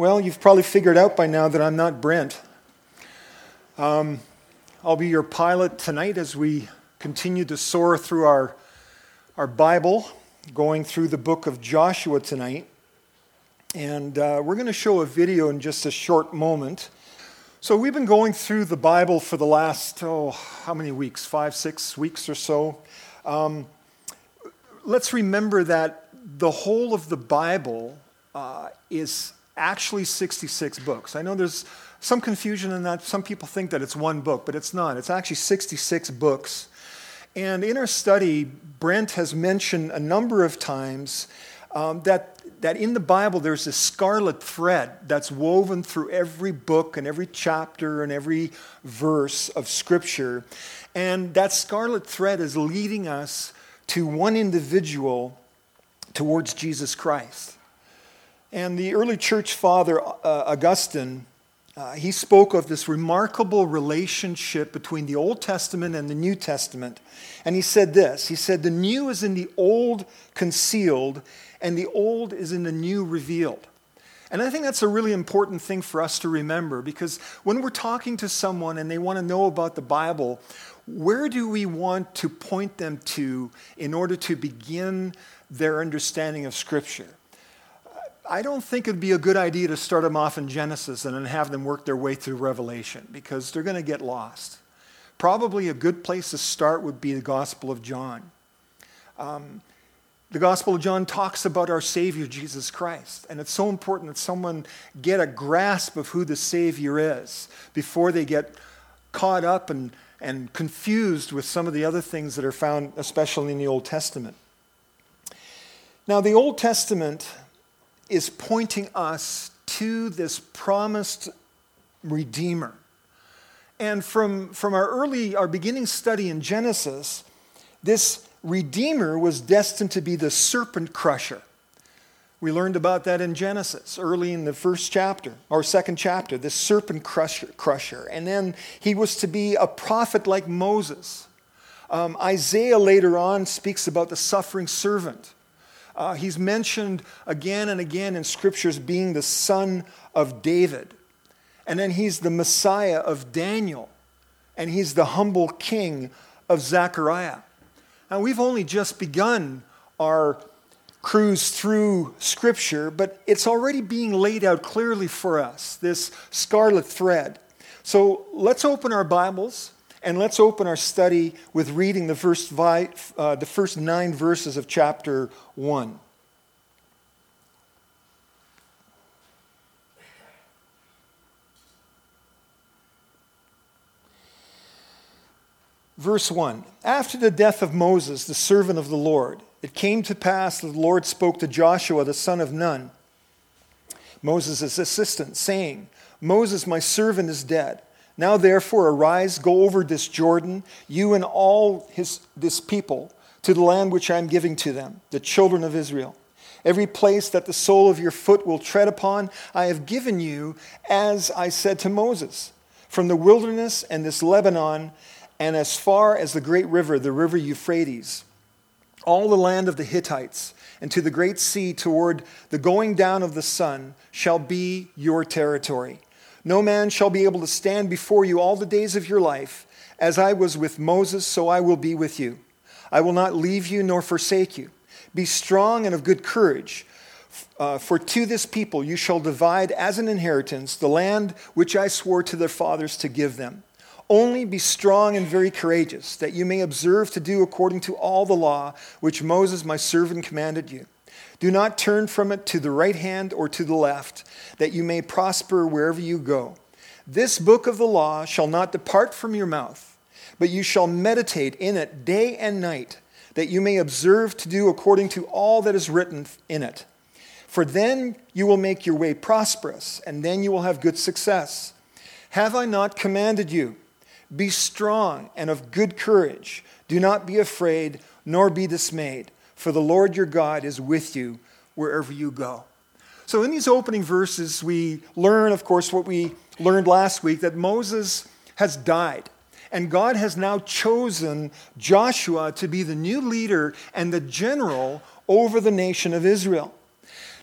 Well, you've probably figured out by now that I'm not Brent. Um, I'll be your pilot tonight as we continue to soar through our, our Bible, going through the book of Joshua tonight. And uh, we're going to show a video in just a short moment. So, we've been going through the Bible for the last, oh, how many weeks? Five, six weeks or so. Um, let's remember that the whole of the Bible uh, is actually 66 books. I know there's some confusion in that. Some people think that it's one book, but it's not. It's actually 66 books. And in our study, Brent has mentioned a number of times um, that, that in the Bible there's a scarlet thread that's woven through every book and every chapter and every verse of Scripture. And that scarlet thread is leading us to one individual towards Jesus Christ. And the early church father, uh, Augustine, uh, he spoke of this remarkable relationship between the Old Testament and the New Testament. And he said this He said, The new is in the old concealed, and the old is in the new revealed. And I think that's a really important thing for us to remember because when we're talking to someone and they want to know about the Bible, where do we want to point them to in order to begin their understanding of Scripture? I don't think it'd be a good idea to start them off in Genesis and then have them work their way through Revelation because they're going to get lost. Probably a good place to start would be the Gospel of John. Um, the Gospel of John talks about our Savior, Jesus Christ. And it's so important that someone get a grasp of who the Savior is before they get caught up and, and confused with some of the other things that are found, especially in the Old Testament. Now, the Old Testament is pointing us to this promised Redeemer. And from, from our early, our beginning study in Genesis, this Redeemer was destined to be the serpent crusher. We learned about that in Genesis, early in the first chapter, or second chapter, this serpent crusher. crusher. And then he was to be a prophet like Moses. Um, Isaiah later on speaks about the suffering servant. Uh, he's mentioned again and again in scriptures being the son of David. And then he's the Messiah of Daniel. And he's the humble king of Zechariah. Now, we've only just begun our cruise through Scripture, but it's already being laid out clearly for us, this scarlet thread. So let's open our Bibles and let's open our study with reading the first, vi- uh, the first nine verses of chapter 1. Verse 1 After the death of Moses, the servant of the Lord, it came to pass that the Lord spoke to Joshua, the son of Nun, Moses' assistant, saying, Moses, my servant, is dead. Now, therefore, arise, go over this Jordan, you and all his, this people, to the land which I am giving to them, the children of Israel. Every place that the sole of your foot will tread upon, I have given you, as I said to Moses, from the wilderness and this Lebanon, and as far as the great river, the river Euphrates, all the land of the Hittites, and to the great sea toward the going down of the sun, shall be your territory no man shall be able to stand before you all the days of your life. As I was with Moses, so I will be with you. I will not leave you nor forsake you. Be strong and of good courage. Uh, for to this people you shall divide as an inheritance the land which I swore to their fathers to give them. Only be strong and very courageous, that you may observe to do according to all the law which Moses my servant commanded you. Do not turn from it to the right hand or to the left, that you may prosper wherever you go. This book of the law shall not depart from your mouth, but you shall meditate in it day and night, that you may observe to do according to all that is written in it. For then you will make your way prosperous, and then you will have good success. Have I not commanded you? Be strong and of good courage. Do not be afraid, nor be dismayed for the Lord your God is with you wherever you go. So, in these opening verses, we learn, of course, what we learned last week that Moses has died. And God has now chosen Joshua to be the new leader and the general over the nation of Israel.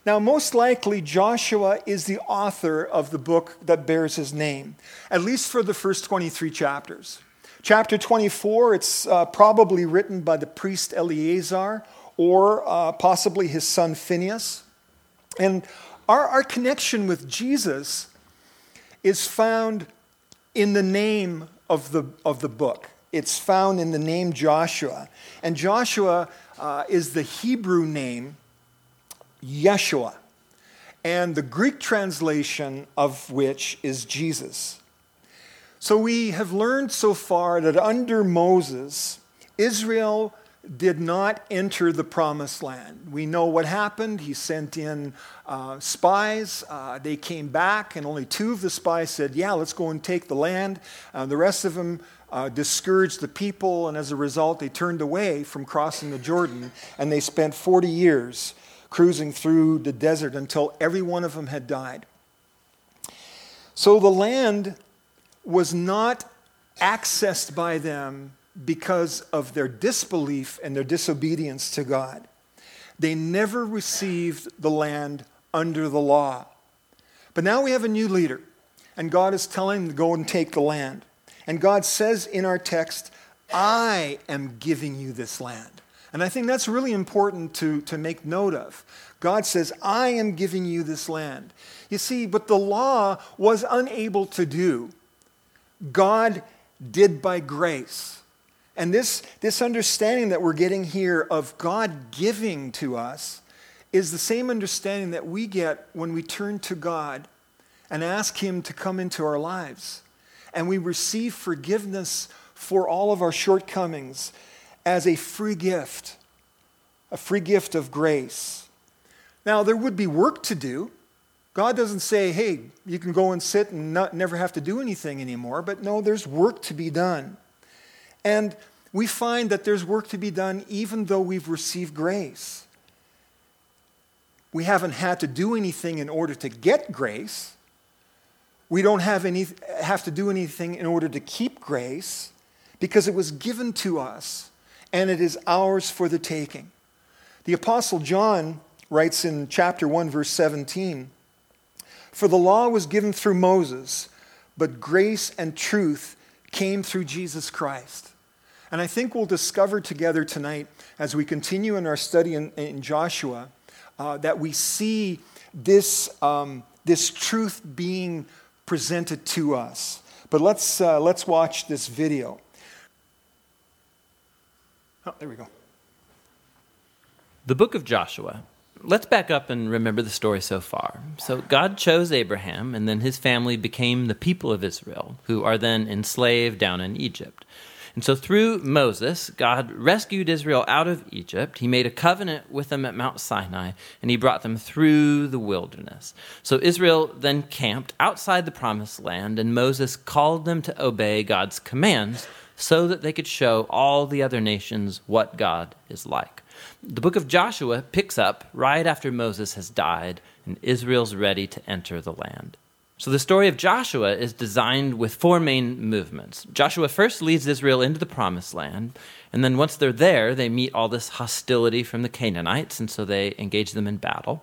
Now, most likely, Joshua is the author of the book that bears his name, at least for the first 23 chapters. Chapter 24, it's uh, probably written by the priest Eleazar or uh, possibly his son Phineas. And our, our connection with Jesus is found in the name of the, of the book. It's found in the name Joshua. And Joshua uh, is the Hebrew name Yeshua, and the Greek translation of which is Jesus. So we have learned so far that under Moses, Israel did not enter the promised land. We know what happened. He sent in uh, spies. Uh, they came back, and only two of the spies said, Yeah, let's go and take the land. Uh, the rest of them uh, discouraged the people, and as a result, they turned away from crossing the Jordan, and they spent 40 years cruising through the desert until every one of them had died. So the land was not accessed by them because of their disbelief and their disobedience to God. They never received the land under the law. But now we have a new leader, and God is telling them to go and take the land. And God says in our text, I am giving you this land. And I think that's really important to, to make note of. God says, I am giving you this land. You see, but the law was unable to do. God did by grace. And this, this understanding that we're getting here of God giving to us is the same understanding that we get when we turn to God and ask Him to come into our lives. And we receive forgiveness for all of our shortcomings as a free gift, a free gift of grace. Now, there would be work to do. God doesn't say, hey, you can go and sit and not, never have to do anything anymore, but no, there's work to be done. And we find that there's work to be done even though we've received grace. We haven't had to do anything in order to get grace. We don't have, any, have to do anything in order to keep grace because it was given to us and it is ours for the taking. The Apostle John writes in chapter 1, verse 17 For the law was given through Moses, but grace and truth came through Jesus Christ. And I think we'll discover together tonight, as we continue in our study in, in Joshua, uh, that we see this, um, this truth being presented to us. But let's, uh, let's watch this video. Oh, there we go. The book of Joshua. Let's back up and remember the story so far. So, God chose Abraham, and then his family became the people of Israel, who are then enslaved down in Egypt. And so, through Moses, God rescued Israel out of Egypt. He made a covenant with them at Mount Sinai, and he brought them through the wilderness. So, Israel then camped outside the promised land, and Moses called them to obey God's commands so that they could show all the other nations what God is like. The book of Joshua picks up right after Moses has died and Israel's ready to enter the land. So the story of Joshua is designed with four main movements. Joshua first leads Israel into the promised land, and then once they're there, they meet all this hostility from the Canaanites, and so they engage them in battle.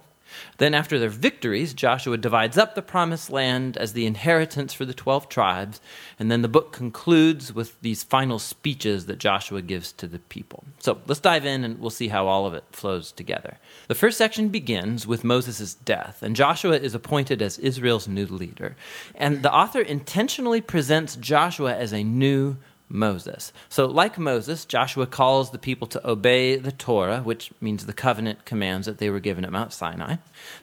Then, after their victories, Joshua divides up the promised land as the inheritance for the 12 tribes, and then the book concludes with these final speeches that Joshua gives to the people. So let's dive in and we'll see how all of it flows together. The first section begins with Moses' death, and Joshua is appointed as Israel's new leader. And the author intentionally presents Joshua as a new Moses. So, like Moses, Joshua calls the people to obey the Torah, which means the covenant commands that they were given at Mount Sinai.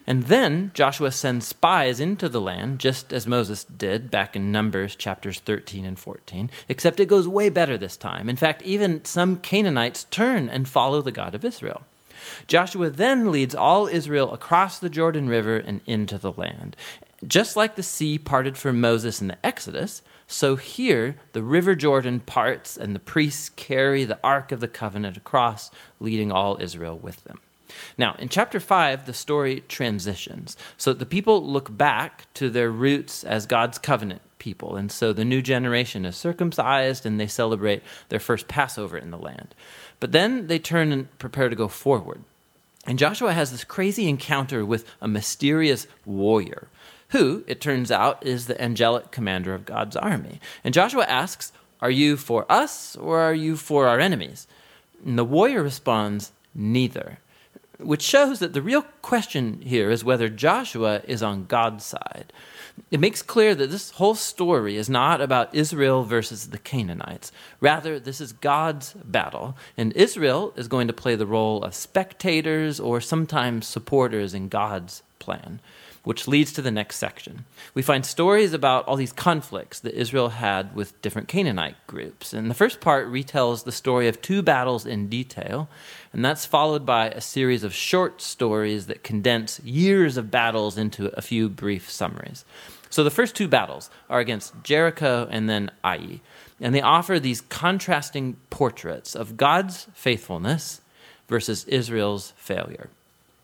And then Joshua sends spies into the land, just as Moses did back in Numbers chapters 13 and 14, except it goes way better this time. In fact, even some Canaanites turn and follow the God of Israel. Joshua then leads all Israel across the Jordan River and into the land. Just like the sea parted for Moses in the Exodus, so here, the River Jordan parts, and the priests carry the Ark of the Covenant across, leading all Israel with them. Now, in chapter 5, the story transitions. So the people look back to their roots as God's covenant people. And so the new generation is circumcised and they celebrate their first Passover in the land. But then they turn and prepare to go forward. And Joshua has this crazy encounter with a mysterious warrior, who, it turns out, is the angelic commander of God's army. And Joshua asks, Are you for us or are you for our enemies? And the warrior responds, Neither which shows that the real question here is whether Joshua is on God's side. It makes clear that this whole story is not about Israel versus the Canaanites. Rather, this is God's battle, and Israel is going to play the role of spectators or sometimes supporters in God's plan which leads to the next section. We find stories about all these conflicts that Israel had with different Canaanite groups. And the first part retells the story of two battles in detail, and that's followed by a series of short stories that condense years of battles into a few brief summaries. So the first two battles are against Jericho and then Ai, and they offer these contrasting portraits of God's faithfulness versus Israel's failure.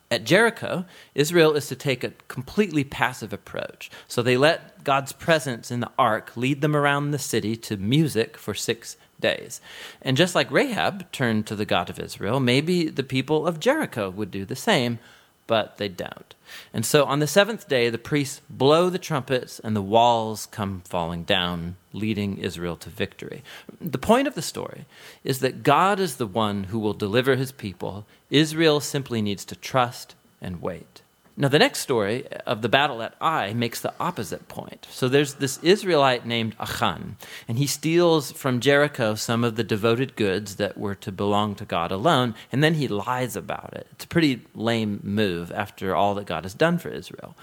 At Jericho, Israel is to take a completely passive approach. So they let God's presence in the ark lead them around the city to music for six days. And just like Rahab turned to the God of Israel, maybe the people of Jericho would do the same but they don't. And so on the seventh day, the priests blow the trumpets and the walls come falling down, leading Israel to victory. The point of the story is that God is the one who will deliver his people. Israel simply needs to trust and wait. Now, the next story of the battle at Ai makes the opposite point. So there's this Israelite named Achan, and he steals from Jericho some of the devoted goods that were to belong to God alone, and then he lies about it. It's a pretty lame move after all that God has done for Israel.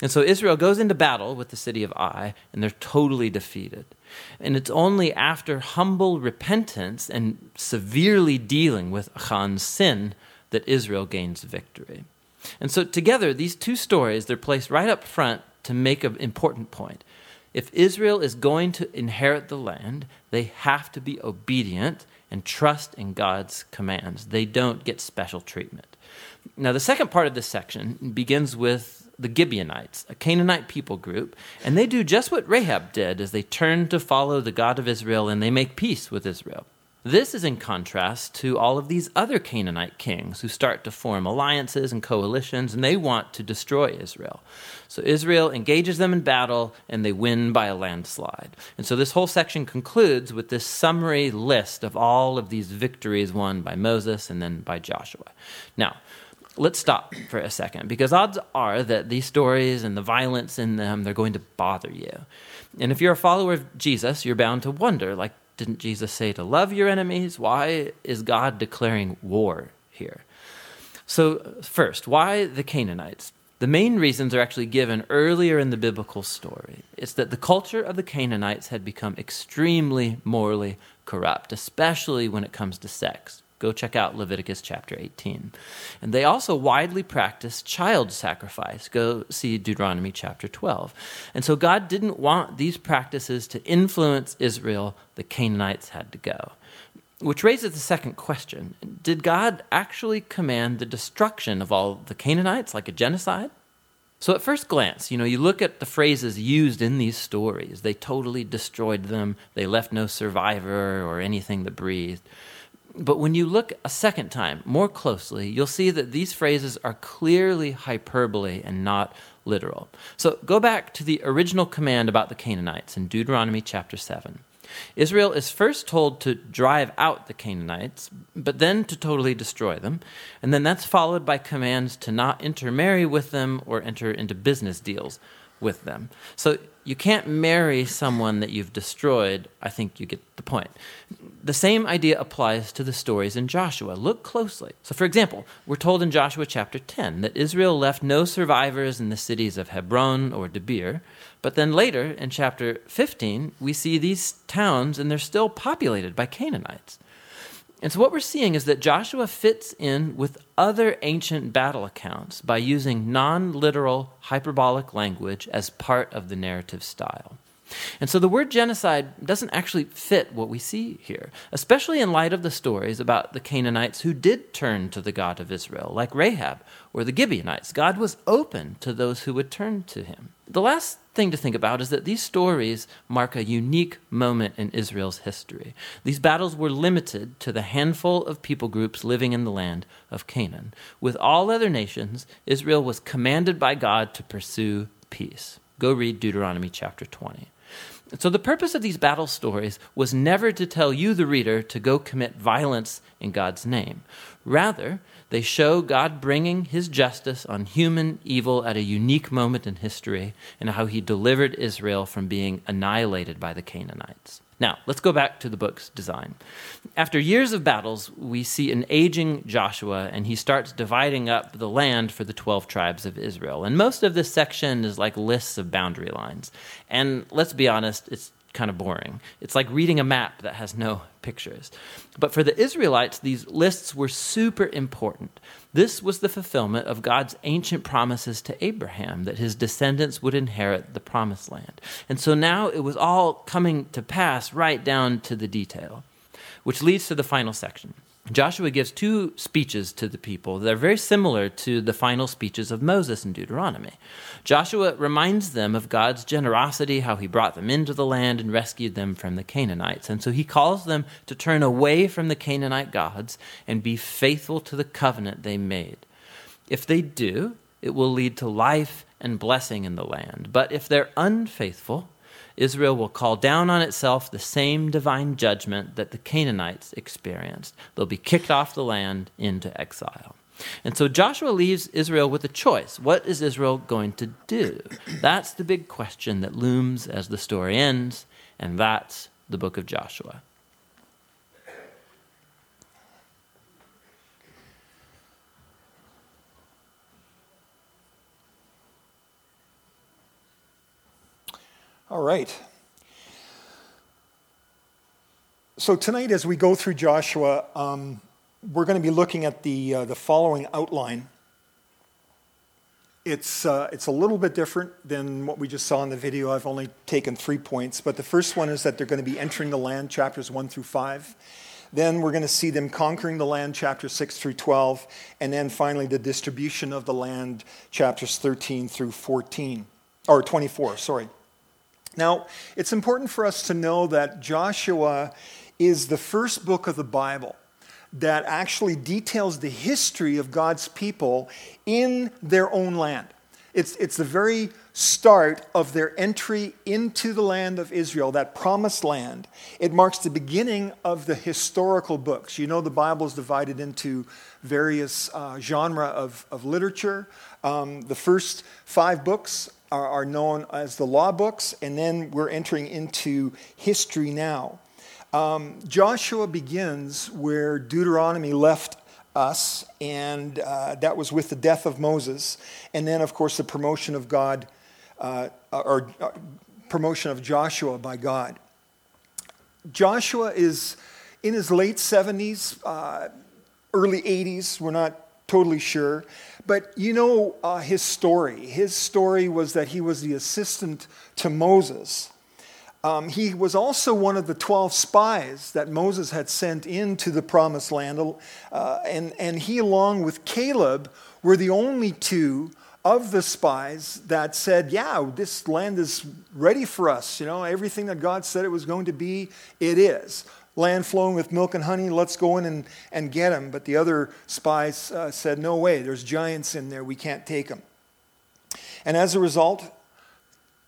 And so Israel goes into battle with the city of Ai, and they're totally defeated. And it's only after humble repentance and severely dealing with Achan's sin that Israel gains victory. And so together, these two stories, they're placed right up front to make an important point. If Israel is going to inherit the land, they have to be obedient and trust in God's commands. They don't get special treatment. Now, the second part of this section begins with the Gibeonites, a Canaanite people group, and they do just what Rahab did as they turn to follow the God of Israel and they make peace with Israel. This is in contrast to all of these other Canaanite kings who start to form alliances and coalitions, and they want to destroy Israel. So Israel engages them in battle, and they win by a landslide. And so this whole section concludes with this summary list of all of these victories won by Moses and then by Joshua. Now, let's stop for a second because odds are that these stories and the violence in them they're going to bother you and if you're a follower of jesus you're bound to wonder like didn't Jesus say to love your enemies? Why is God declaring war here? So, first, why the Canaanites? The main reasons are actually given earlier in the biblical story. It's that the culture of the Canaanites had become extremely morally corrupt, especially when it comes to sex. Go check out Leviticus chapter 18. And they also widely practiced child sacrifice. Go see Deuteronomy chapter 12. And so God didn't want these practices to influence Israel. The Canaanites had to go. Which raises the second question Did God actually command the destruction of all the Canaanites, like a genocide? So, at first glance, you know, you look at the phrases used in these stories. They totally destroyed them, they left no survivor or anything that breathed. But when you look a second time more closely, you'll see that these phrases are clearly hyperbole and not literal. So go back to the original command about the Canaanites in Deuteronomy chapter 7. Israel is first told to drive out the Canaanites, but then to totally destroy them. And then that's followed by commands to not intermarry with them or enter into business deals with them. So you can't marry someone that you've destroyed. I think you get the point. The same idea applies to the stories in Joshua. Look closely. So, for example, we're told in Joshua chapter 10 that Israel left no survivors in the cities of Hebron or Debir. But then later in chapter 15, we see these towns and they're still populated by Canaanites. And so, what we're seeing is that Joshua fits in with other ancient battle accounts by using non literal hyperbolic language as part of the narrative style. And so the word genocide doesn't actually fit what we see here, especially in light of the stories about the Canaanites who did turn to the God of Israel, like Rahab or the Gibeonites. God was open to those who would turn to him. The last thing to think about is that these stories mark a unique moment in Israel's history. These battles were limited to the handful of people groups living in the land of Canaan. With all other nations, Israel was commanded by God to pursue peace. Go read Deuteronomy chapter 20. So, the purpose of these battle stories was never to tell you, the reader, to go commit violence in God's name. Rather, they show God bringing his justice on human evil at a unique moment in history and how he delivered Israel from being annihilated by the Canaanites. Now, let's go back to the book's design. After years of battles, we see an aging Joshua, and he starts dividing up the land for the 12 tribes of Israel. And most of this section is like lists of boundary lines. And let's be honest, it's kind of boring. It's like reading a map that has no pictures. But for the Israelites, these lists were super important. This was the fulfillment of God's ancient promises to Abraham that his descendants would inherit the promised land. And so now it was all coming to pass right down to the detail, which leads to the final section. Joshua gives two speeches to the people that are very similar to the final speeches of Moses in Deuteronomy. Joshua reminds them of God's generosity, how he brought them into the land and rescued them from the Canaanites. And so he calls them to turn away from the Canaanite gods and be faithful to the covenant they made. If they do, it will lead to life and blessing in the land. But if they're unfaithful, Israel will call down on itself the same divine judgment that the Canaanites experienced. They'll be kicked off the land into exile. And so Joshua leaves Israel with a choice. What is Israel going to do? That's the big question that looms as the story ends, and that's the book of Joshua. All right. So tonight, as we go through Joshua, um, we're going to be looking at the, uh, the following outline. It's, uh, it's a little bit different than what we just saw in the video. I've only taken three points, but the first one is that they're going to be entering the land, chapters 1 through 5. Then we're going to see them conquering the land, chapters 6 through 12. And then finally, the distribution of the land, chapters 13 through 14, or 24, sorry. Now, it's important for us to know that Joshua is the first book of the Bible that actually details the history of God's people in their own land. It's, it's the very start of their entry into the land of Israel, that promised land. It marks the beginning of the historical books. You know, the Bible is divided into various uh, genre of, of literature. Um, the first five books are, are known as the law books, and then we're entering into history now. Um, Joshua begins where Deuteronomy left us, and uh, that was with the death of Moses, and then, of course, the promotion of God, uh, or uh, promotion of Joshua by God. Joshua is in his late 70s, uh, early 80s, we're not totally sure. But you know uh, his story. His story was that he was the assistant to Moses. Um, he was also one of the 12 spies that Moses had sent into the promised land. Uh, and, and he, along with Caleb, were the only two of the spies that said, Yeah, this land is ready for us. You know, everything that God said it was going to be, it is land flowing with milk and honey, let's go in and, and get them. But the other spies uh, said, no way, there's giants in there, we can't take them. And as a result,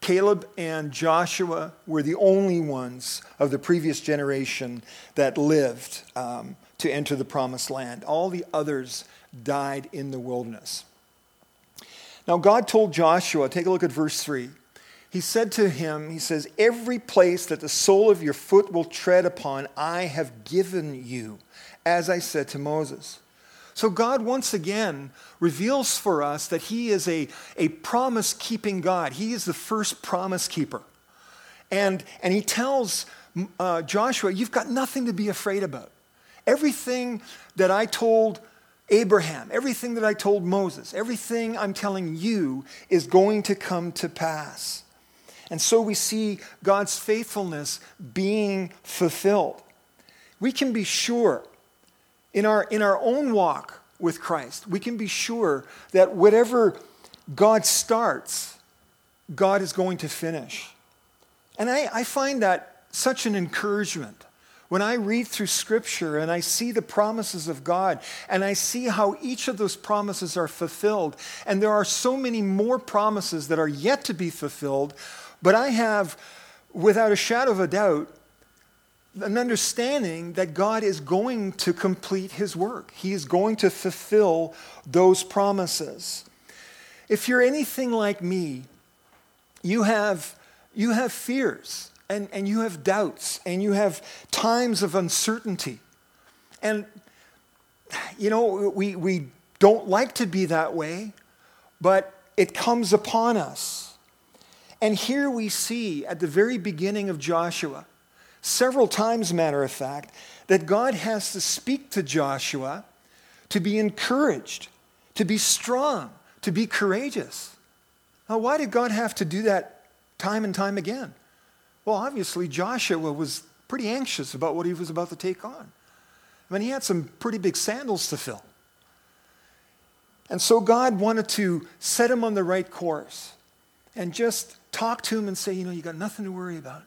Caleb and Joshua were the only ones of the previous generation that lived um, to enter the promised land. All the others died in the wilderness. Now, God told Joshua, take a look at verse 3 he said to him, He says, Every place that the sole of your foot will tread upon, I have given you, as I said to Moses. So God once again reveals for us that He is a, a promise keeping God. He is the first promise keeper. And, and He tells uh, Joshua, You've got nothing to be afraid about. Everything that I told Abraham, everything that I told Moses, everything I'm telling you is going to come to pass. And so we see God's faithfulness being fulfilled. We can be sure in our, in our own walk with Christ, we can be sure that whatever God starts, God is going to finish. And I, I find that such an encouragement. When I read through Scripture and I see the promises of God and I see how each of those promises are fulfilled, and there are so many more promises that are yet to be fulfilled, but I have, without a shadow of a doubt, an understanding that God is going to complete his work. He is going to fulfill those promises. If you're anything like me, you have, you have fears and, and you have doubts and you have times of uncertainty. And, you know, we, we don't like to be that way, but it comes upon us. And here we see at the very beginning of Joshua, several times, matter of fact, that God has to speak to Joshua to be encouraged, to be strong, to be courageous. Now, why did God have to do that time and time again? Well, obviously, Joshua was pretty anxious about what he was about to take on. I mean, he had some pretty big sandals to fill. And so God wanted to set him on the right course and just talk to him and say, you know, you got nothing to worry about.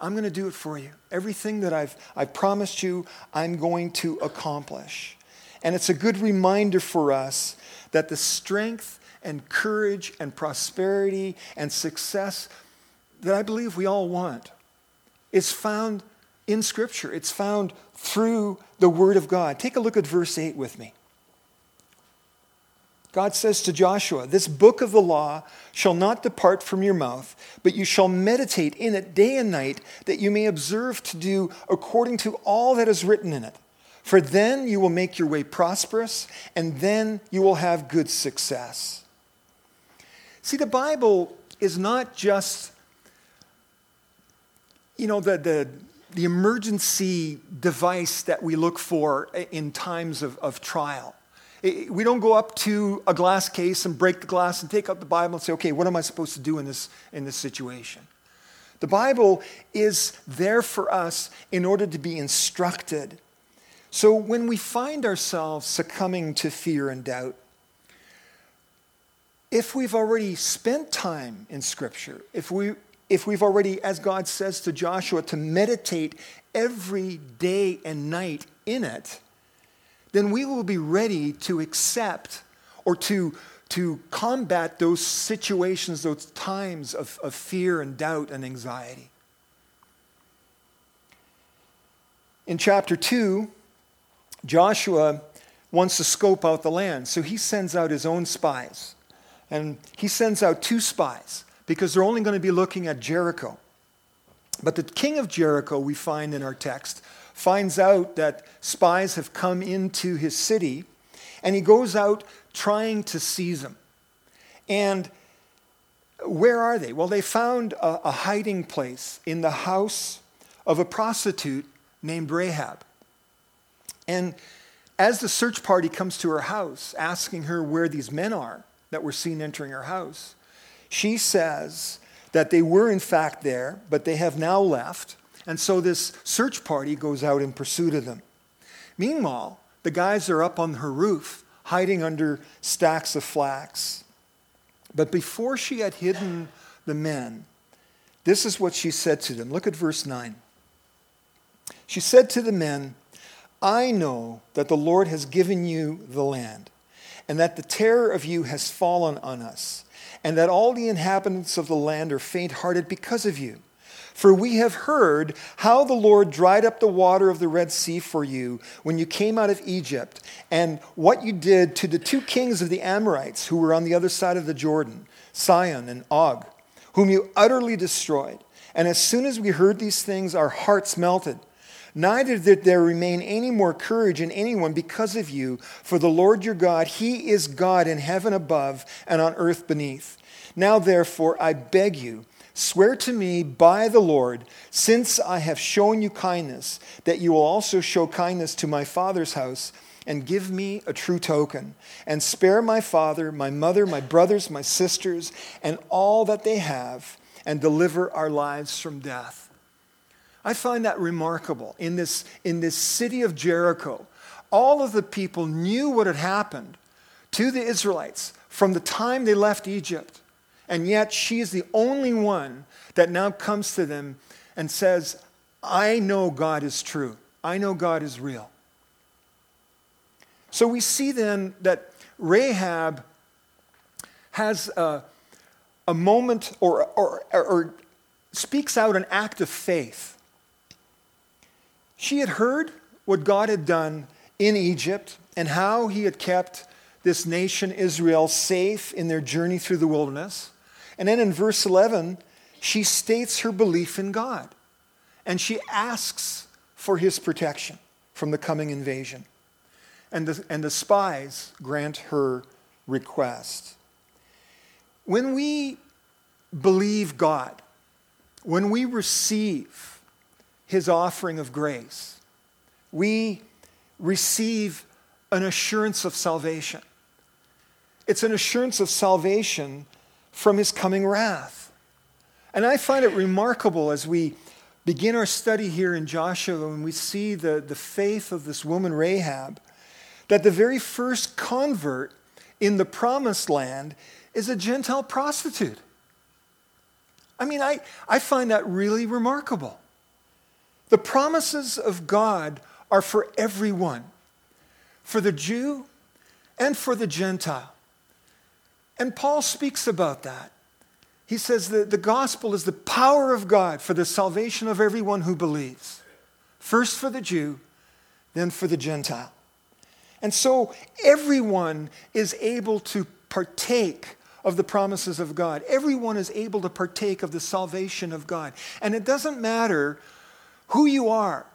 I'm going to do it for you. Everything that I've, I've promised you, I'm going to accomplish. And it's a good reminder for us that the strength and courage and prosperity and success that I believe we all want is found in Scripture. It's found through the Word of God. Take a look at verse 8 with me. God says to Joshua, This book of the law shall not depart from your mouth, but you shall meditate in it day and night, that you may observe to do according to all that is written in it. For then you will make your way prosperous, and then you will have good success. See, the Bible is not just, you know, the, the, the emergency device that we look for in times of, of trial. We don't go up to a glass case and break the glass and take out the Bible and say, okay, what am I supposed to do in this, in this situation? The Bible is there for us in order to be instructed. So when we find ourselves succumbing to fear and doubt, if we've already spent time in Scripture, if, we, if we've already, as God says to Joshua, to meditate every day and night in it, then we will be ready to accept or to, to combat those situations, those times of, of fear and doubt and anxiety. In chapter 2, Joshua wants to scope out the land, so he sends out his own spies. And he sends out two spies because they're only going to be looking at Jericho. But the king of Jericho, we find in our text, finds out that spies have come into his city, and he goes out trying to seize them. And where are they? Well, they found a, a hiding place in the house of a prostitute named Rahab. And as the search party comes to her house, asking her where these men are that were seen entering her house, she says that they were in fact there, but they have now left. And so this search party goes out in pursuit of them. Meanwhile, the guys are up on her roof, hiding under stacks of flax. But before she had hidden the men, this is what she said to them. Look at verse 9. She said to the men, I know that the Lord has given you the land, and that the terror of you has fallen on us, and that all the inhabitants of the land are faint hearted because of you. For we have heard how the Lord dried up the water of the Red Sea for you when you came out of Egypt, and what you did to the two kings of the Amorites who were on the other side of the Jordan, Sihon and Og, whom you utterly destroyed. And as soon as we heard these things, our hearts melted. Neither did there remain any more courage in anyone because of you, for the Lord your God, He is God in heaven above and on earth beneath. Now, therefore, I beg you, Swear to me by the Lord, since I have shown you kindness, that you will also show kindness to my father's house, and give me a true token, and spare my father, my mother, my brothers, my sisters, and all that they have, and deliver our lives from death. I find that remarkable. In this, in this city of Jericho, all of the people knew what had happened to the Israelites from the time they left Egypt. And yet she is the only one that now comes to them and says, I know God is true. I know God is real. So we see then that Rahab has a, a moment or, or, or speaks out an act of faith. She had heard what God had done in Egypt and how he had kept this nation, Israel, safe in their journey through the wilderness. And then in verse 11, she states her belief in God and she asks for his protection from the coming invasion. And the, and the spies grant her request. When we believe God, when we receive his offering of grace, we receive an assurance of salvation. It's an assurance of salvation from his coming wrath. And I find it remarkable as we begin our study here in Joshua and we see the, the faith of this woman Rahab, that the very first convert in the promised land is a Gentile prostitute. I mean, I, I find that really remarkable. The promises of God are for everyone, for the Jew and for the Gentile. And Paul speaks about that. He says that the gospel is the power of God for the salvation of everyone who believes. First for the Jew, then for the Gentile. And so everyone is able to partake of the promises of God. Everyone is able to partake of the salvation of God. And it doesn't matter who you are,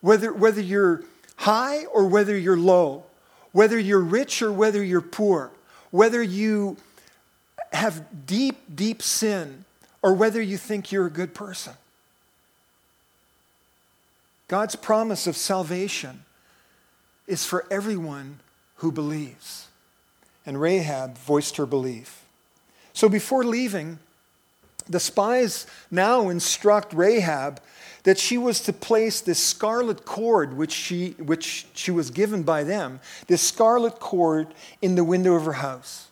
whether, whether you're high or whether you're low, whether you're rich or whether you're poor, whether you have deep, deep sin or whether you think you're a good person. God's promise of salvation is for everyone who believes. And Rahab voiced her belief. So before leaving, the spies now instruct Rahab that she was to place this scarlet cord, which she, which she was given by them, this scarlet cord in the window of her house.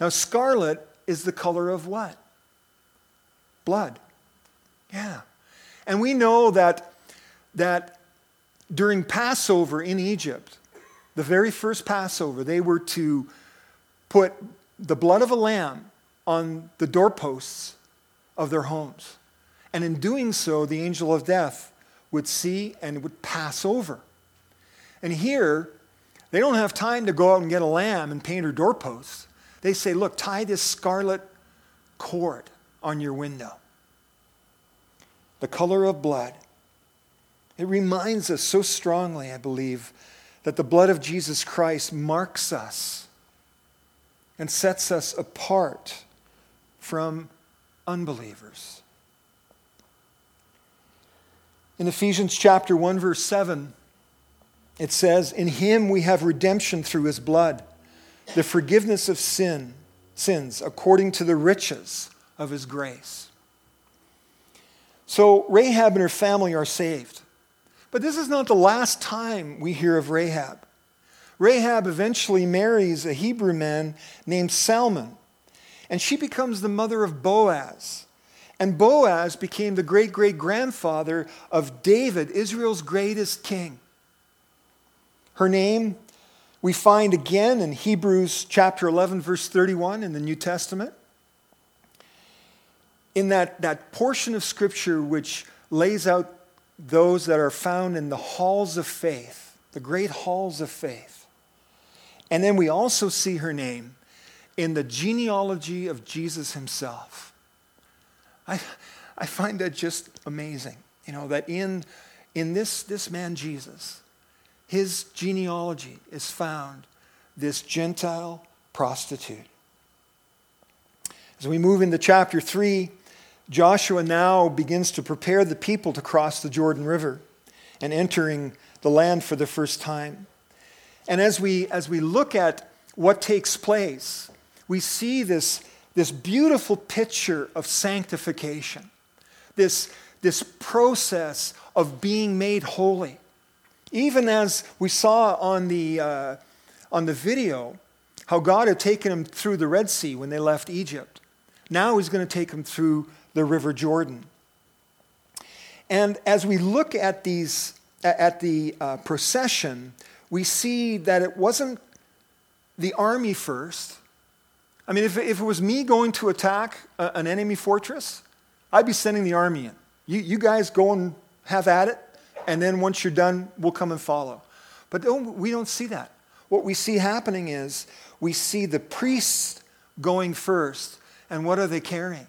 Now, scarlet is the color of what? Blood. Yeah. And we know that, that during Passover in Egypt, the very first Passover, they were to put the blood of a lamb on the doorposts of their homes. And in doing so, the angel of death would see and would pass over. And here, they don't have time to go out and get a lamb and paint her doorposts. They say, look, tie this scarlet cord on your window. The color of blood. It reminds us so strongly, I believe, that the blood of Jesus Christ marks us and sets us apart from unbelievers. In Ephesians chapter 1 verse 7 it says in him we have redemption through his blood the forgiveness of sin, sins according to the riches of his grace. So Rahab and her family are saved. But this is not the last time we hear of Rahab. Rahab eventually marries a Hebrew man named Salmon, and she becomes the mother of Boaz. And Boaz became the great great grandfather of David, Israel's greatest king. Her name we find again in Hebrews chapter 11, verse 31 in the New Testament. In that, that portion of Scripture which lays out those that are found in the halls of faith, the great halls of faith. And then we also see her name in the genealogy of Jesus himself. I, I find that just amazing, you know, that in, in this, this man Jesus, his genealogy is found this Gentile prostitute. As we move into chapter 3, Joshua now begins to prepare the people to cross the Jordan River and entering the land for the first time. And as we, as we look at what takes place, we see this, this beautiful picture of sanctification, this, this process of being made holy. Even as we saw on the, uh, on the video, how God had taken them through the Red Sea when they left Egypt. Now he's going to take them through the River Jordan. And as we look at these, at the uh, procession, we see that it wasn't the army first. I mean, if, if it was me going to attack a, an enemy fortress, I'd be sending the army in. You, you guys go and have at it, and then once you're done, we'll come and follow. But don't, we don't see that. What we see happening is we see the priests going first, and what are they carrying?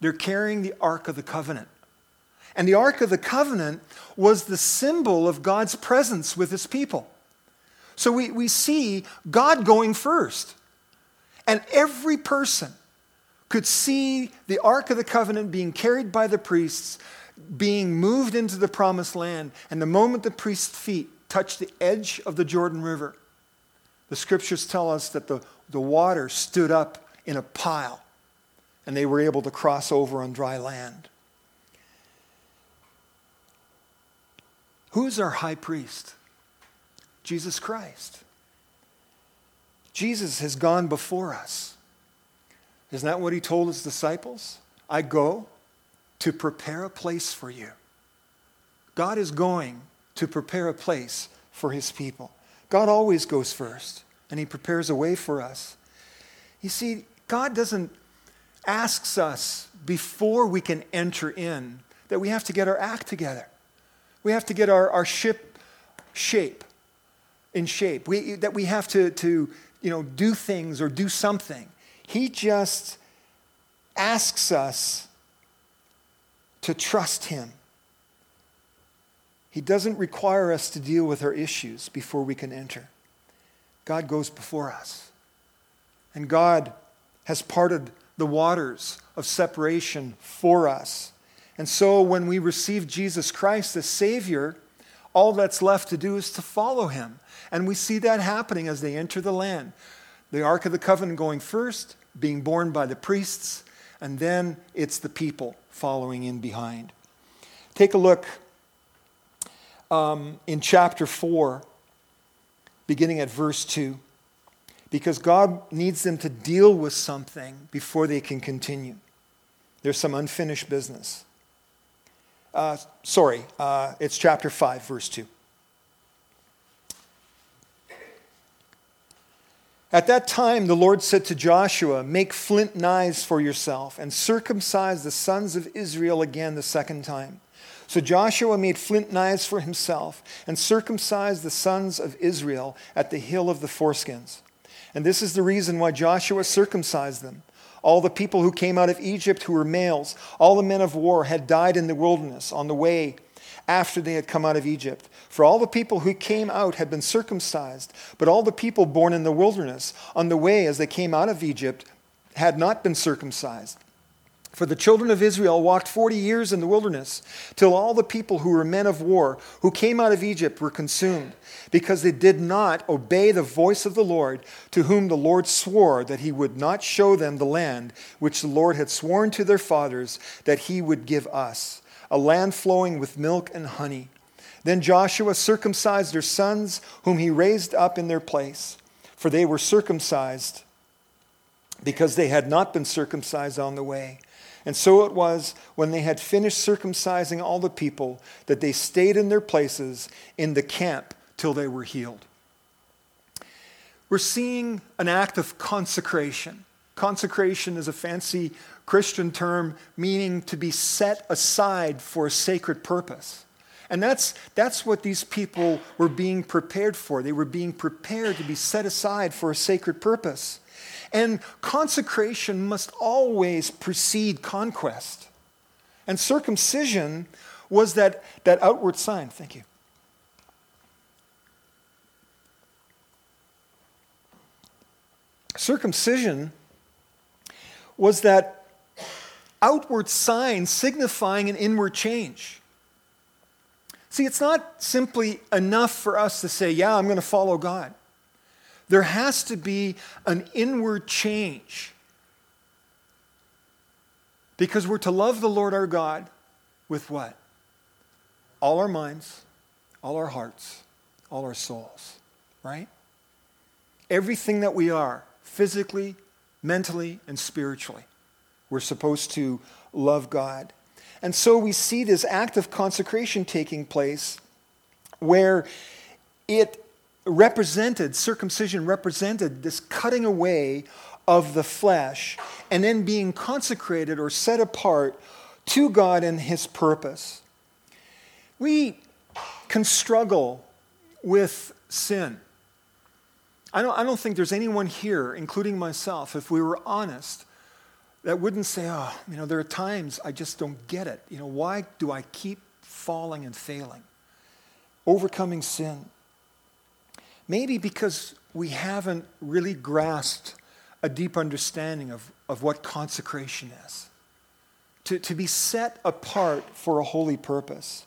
They're carrying the Ark of the Covenant. And the Ark of the Covenant was the symbol of God's presence with his people. So we, we see God going first. And every person could see the Ark of the Covenant being carried by the priests, being moved into the promised land. And the moment the priest's feet touched the edge of the Jordan River, the scriptures tell us that the, the water stood up in a pile and they were able to cross over on dry land. Who's our high priest? Jesus Christ. Jesus has gone before us. Isn't that what he told his disciples? I go to prepare a place for you. God is going to prepare a place for his people. God always goes first, and He prepares a way for us. You see, God doesn't asks us before we can enter in that we have to get our act together. We have to get our, our ship shape in shape. We, that we have to, to you know, do things or do something. He just asks us to trust Him he doesn't require us to deal with our issues before we can enter. God goes before us. And God has parted the waters of separation for us. And so when we receive Jesus Christ as Savior, all that's left to do is to follow Him. And we see that happening as they enter the land. The Ark of the Covenant going first, being borne by the priests, and then it's the people following in behind. Take a look um, in chapter 4, beginning at verse 2, because God needs them to deal with something before they can continue. There's some unfinished business. Uh, sorry, uh, it's chapter 5, verse 2. At that time, the Lord said to Joshua, Make flint knives for yourself and circumcise the sons of Israel again the second time. So Joshua made flint knives for himself and circumcised the sons of Israel at the hill of the foreskins. And this is the reason why Joshua circumcised them. All the people who came out of Egypt who were males, all the men of war had died in the wilderness on the way after they had come out of Egypt. For all the people who came out had been circumcised, but all the people born in the wilderness on the way as they came out of Egypt had not been circumcised. For the children of Israel walked 40 years in the wilderness, till all the people who were men of war, who came out of Egypt, were consumed, because they did not obey the voice of the Lord, to whom the Lord swore that he would not show them the land which the Lord had sworn to their fathers that he would give us, a land flowing with milk and honey. Then Joshua circumcised their sons, whom he raised up in their place, for they were circumcised because they had not been circumcised on the way. And so it was when they had finished circumcising all the people that they stayed in their places in the camp till they were healed. We're seeing an act of consecration. Consecration is a fancy Christian term meaning to be set aside for a sacred purpose. And that's, that's what these people were being prepared for. They were being prepared to be set aside for a sacred purpose. And consecration must always precede conquest. And circumcision was that, that outward sign. Thank you. Circumcision was that outward sign signifying an inward change. See, it's not simply enough for us to say, Yeah, I'm going to follow God. There has to be an inward change Because we're to love the Lord our God with what? All our minds, all our hearts, all our souls, right? Everything that we are, physically, mentally, and spiritually, we're supposed to love God. And so we see this act of consecration taking place where it represented, circumcision represented this cutting away of the flesh and then being consecrated or set apart to God and His purpose. We can struggle with sin. I don't, I don't think there's anyone here, including myself, if we were honest, that wouldn't say, oh, you know, there are times I just don't get it. You know, why do I keep falling and failing? Overcoming sin. Maybe because we haven't really grasped a deep understanding of, of what consecration is. To, to be set apart for a holy purpose.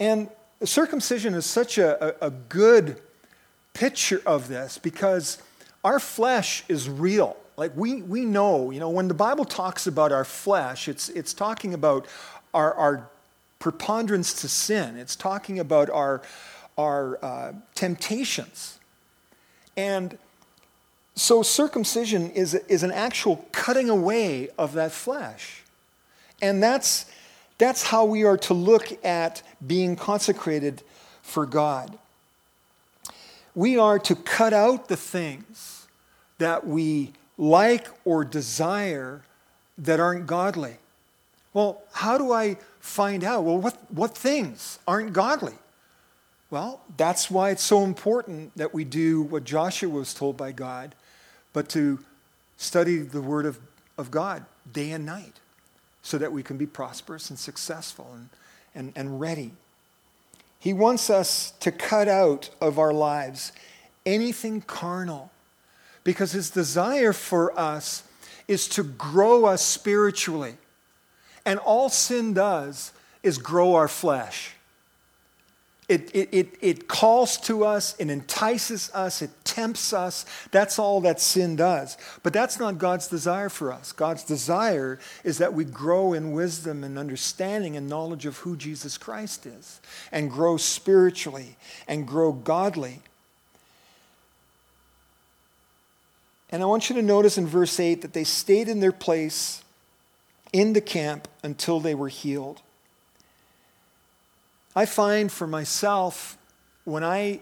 And circumcision is such a, a, a good picture of this because our flesh is real. Like we, we know, you know, when the Bible talks about our flesh, it's, it's talking about our, our preponderance to sin. It's talking about our, our uh, temptations. And so circumcision is, is an actual cutting away of that flesh. And that's, that's how we are to look at being consecrated for God. We are to cut out the things that we like or desire that aren't godly. Well, how do I find out? Well, what, what things aren't godly? Well, that's why it's so important that we do what Joshua was told by God, but to study the Word of, of God day and night so that we can be prosperous and successful and, and, and ready. He wants us to cut out of our lives anything carnal because his desire for us is to grow us spiritually. And all sin does is grow our flesh. It, it, it, it calls to us, it entices us, it tempts us. That's all that sin does. But that's not God's desire for us. God's desire is that we grow in wisdom and understanding and knowledge of who Jesus Christ is, and grow spiritually and grow godly. And I want you to notice in verse 8 that they stayed in their place in the camp until they were healed. I find for myself, when I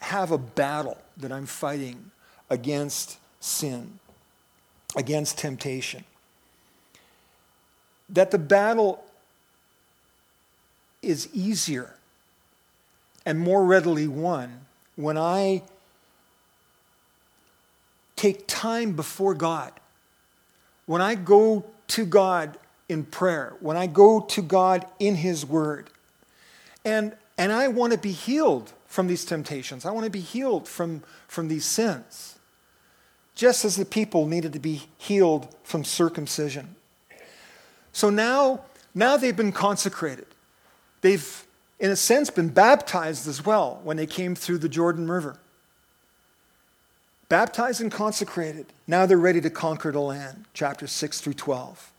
have a battle that I'm fighting against sin, against temptation, that the battle is easier and more readily won when I take time before God. When I go to God in prayer, when I go to God in His Word, and, and I want to be healed from these temptations. I want to be healed from, from these sins. Just as the people needed to be healed from circumcision. So now, now they've been consecrated. They've, in a sense, been baptized as well when they came through the Jordan River. Baptized and consecrated. Now they're ready to conquer the land, chapters 6 through 12.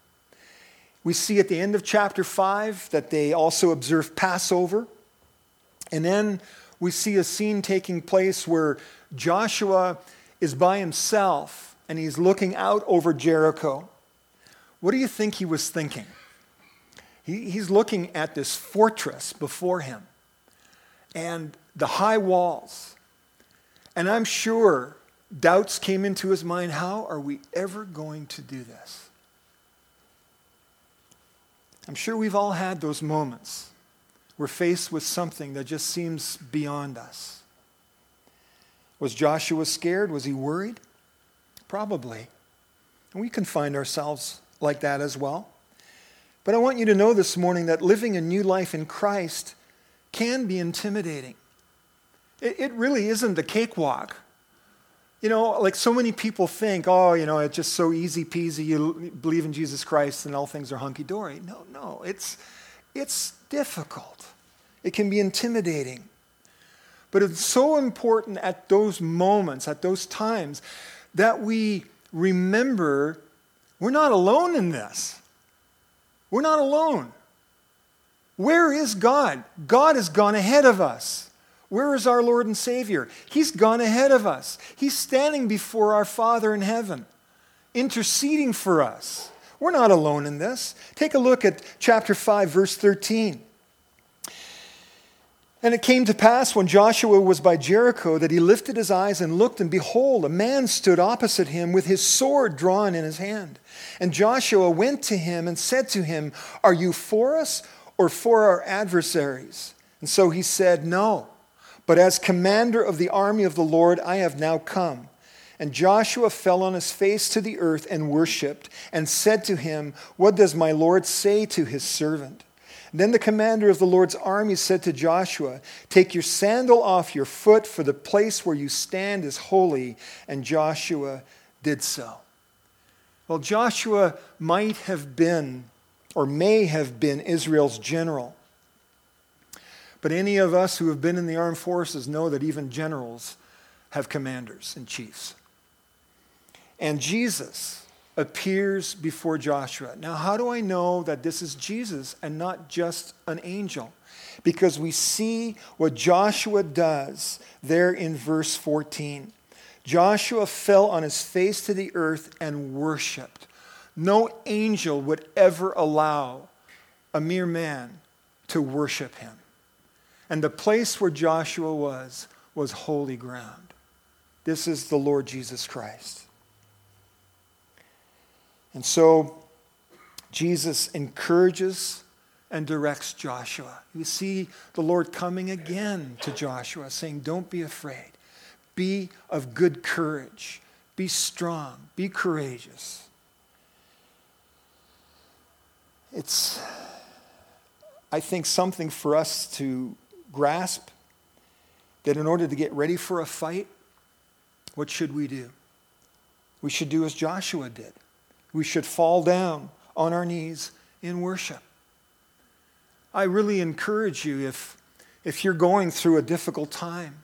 We see at the end of chapter 5 that they also observe Passover. And then we see a scene taking place where Joshua is by himself and he's looking out over Jericho. What do you think he was thinking? He, he's looking at this fortress before him and the high walls. And I'm sure doubts came into his mind how are we ever going to do this? I'm sure we've all had those moments. We're faced with something that just seems beyond us. Was Joshua scared? Was he worried? Probably. And we can find ourselves like that as well. But I want you to know this morning that living a new life in Christ can be intimidating. It, it really isn't a cakewalk. You know, like so many people think, oh, you know, it's just so easy peasy. You believe in Jesus Christ and all things are hunky dory. No, no, it's, it's difficult. It can be intimidating. But it's so important at those moments, at those times, that we remember we're not alone in this. We're not alone. Where is God? God has gone ahead of us. Where is our Lord and Savior? He's gone ahead of us. He's standing before our Father in heaven, interceding for us. We're not alone in this. Take a look at chapter 5, verse 13. And it came to pass when Joshua was by Jericho that he lifted his eyes and looked, and behold, a man stood opposite him with his sword drawn in his hand. And Joshua went to him and said to him, Are you for us or for our adversaries? And so he said, No, but as commander of the army of the Lord, I have now come. And Joshua fell on his face to the earth and worshipped, and said to him, What does my Lord say to his servant? Then the commander of the Lord's army said to Joshua, Take your sandal off your foot, for the place where you stand is holy. And Joshua did so. Well, Joshua might have been, or may have been, Israel's general. But any of us who have been in the armed forces know that even generals have commanders and chiefs. And Jesus appears before Joshua. Now, how do I know that this is Jesus and not just an angel? Because we see what Joshua does there in verse 14. Joshua fell on his face to the earth and worshiped. No angel would ever allow a mere man to worship him. And the place where Joshua was was holy ground. This is the Lord Jesus Christ. And so Jesus encourages and directs Joshua. You see the Lord coming again to Joshua, saying, Don't be afraid. Be of good courage. Be strong. Be courageous. It's, I think, something for us to grasp that in order to get ready for a fight, what should we do? We should do as Joshua did. We should fall down on our knees in worship. I really encourage you if, if you're going through a difficult time,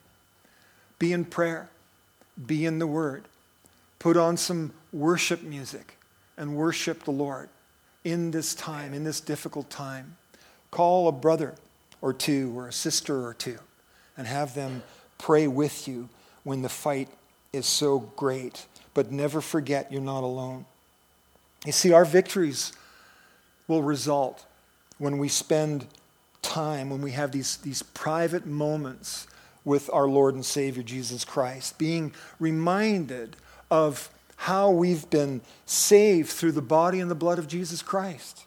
be in prayer, be in the Word, put on some worship music and worship the Lord in this time, in this difficult time. Call a brother or two or a sister or two and have them pray with you when the fight is so great. But never forget you're not alone. You see, our victories will result when we spend time, when we have these, these private moments with our Lord and Savior Jesus Christ, being reminded of how we've been saved through the body and the blood of Jesus Christ.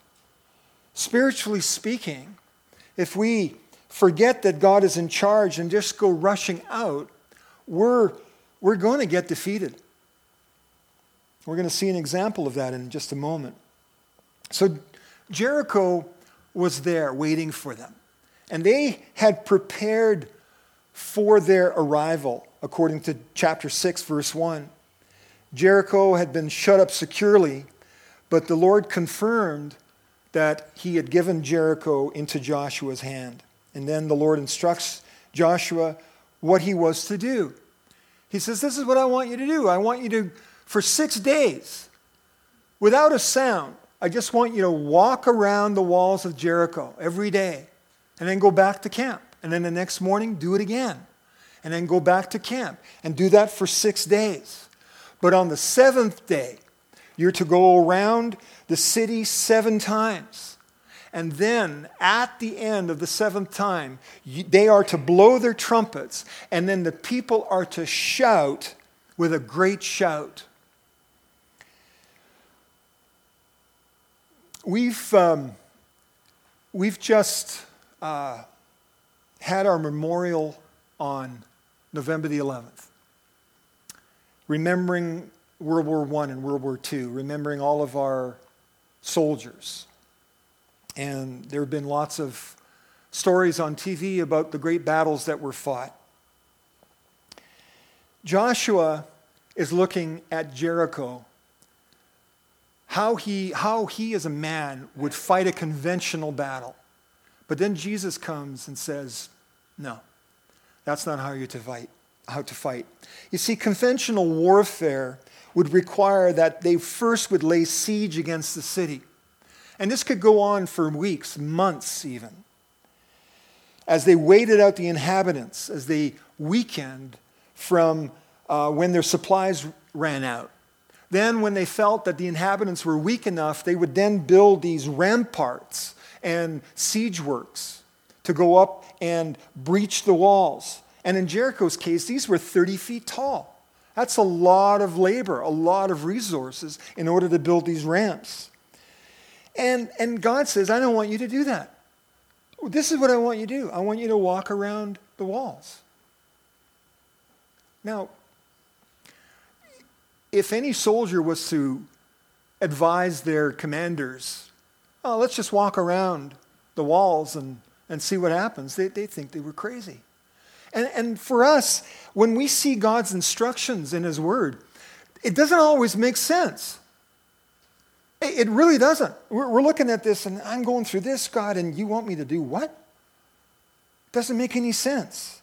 Spiritually speaking, if we forget that God is in charge and just go rushing out, we're, we're going to get defeated. We're going to see an example of that in just a moment. So Jericho was there waiting for them, and they had prepared for their arrival, according to chapter 6, verse 1. Jericho had been shut up securely, but the Lord confirmed that he had given Jericho into Joshua's hand. And then the Lord instructs Joshua what he was to do. He says, This is what I want you to do. I want you to for six days without a sound. I just want you to walk around the walls of Jericho every day and then go back to camp. And then the next morning, do it again. And then go back to camp and do that for six days. But on the seventh day, you're to go around the city seven times. And then at the end of the seventh time, they are to blow their trumpets, and then the people are to shout with a great shout. We've, um, we've just uh, had our memorial on November the 11th, remembering World War I and World War II, remembering all of our soldiers. And there have been lots of stories on TV about the great battles that were fought. Joshua is looking at Jericho how he, how he as a man would fight a conventional battle. But then Jesus comes and says, No, that's not how you're to fight. How to fight. You see, conventional warfare would require that they first would lay siege against the city. And this could go on for weeks, months even. As they waited out the inhabitants, as they weakened from uh, when their supplies ran out. Then, when they felt that the inhabitants were weak enough, they would then build these ramparts and siege works to go up and breach the walls. And in Jericho's case, these were 30 feet tall. That's a lot of labor, a lot of resources in order to build these ramps. And, and God says, I don't want you to do that. This is what I want you to do. I want you to walk around the walls. Now, if any soldier was to advise their commanders, oh, let's just walk around the walls and, and see what happens, they, they think they were crazy. And, and for us, when we see God's instructions in His Word, it doesn't always make sense. It, really doesn't. We're looking at this and I'm going through this, God, and you want me to do what? It doesn't make any sense.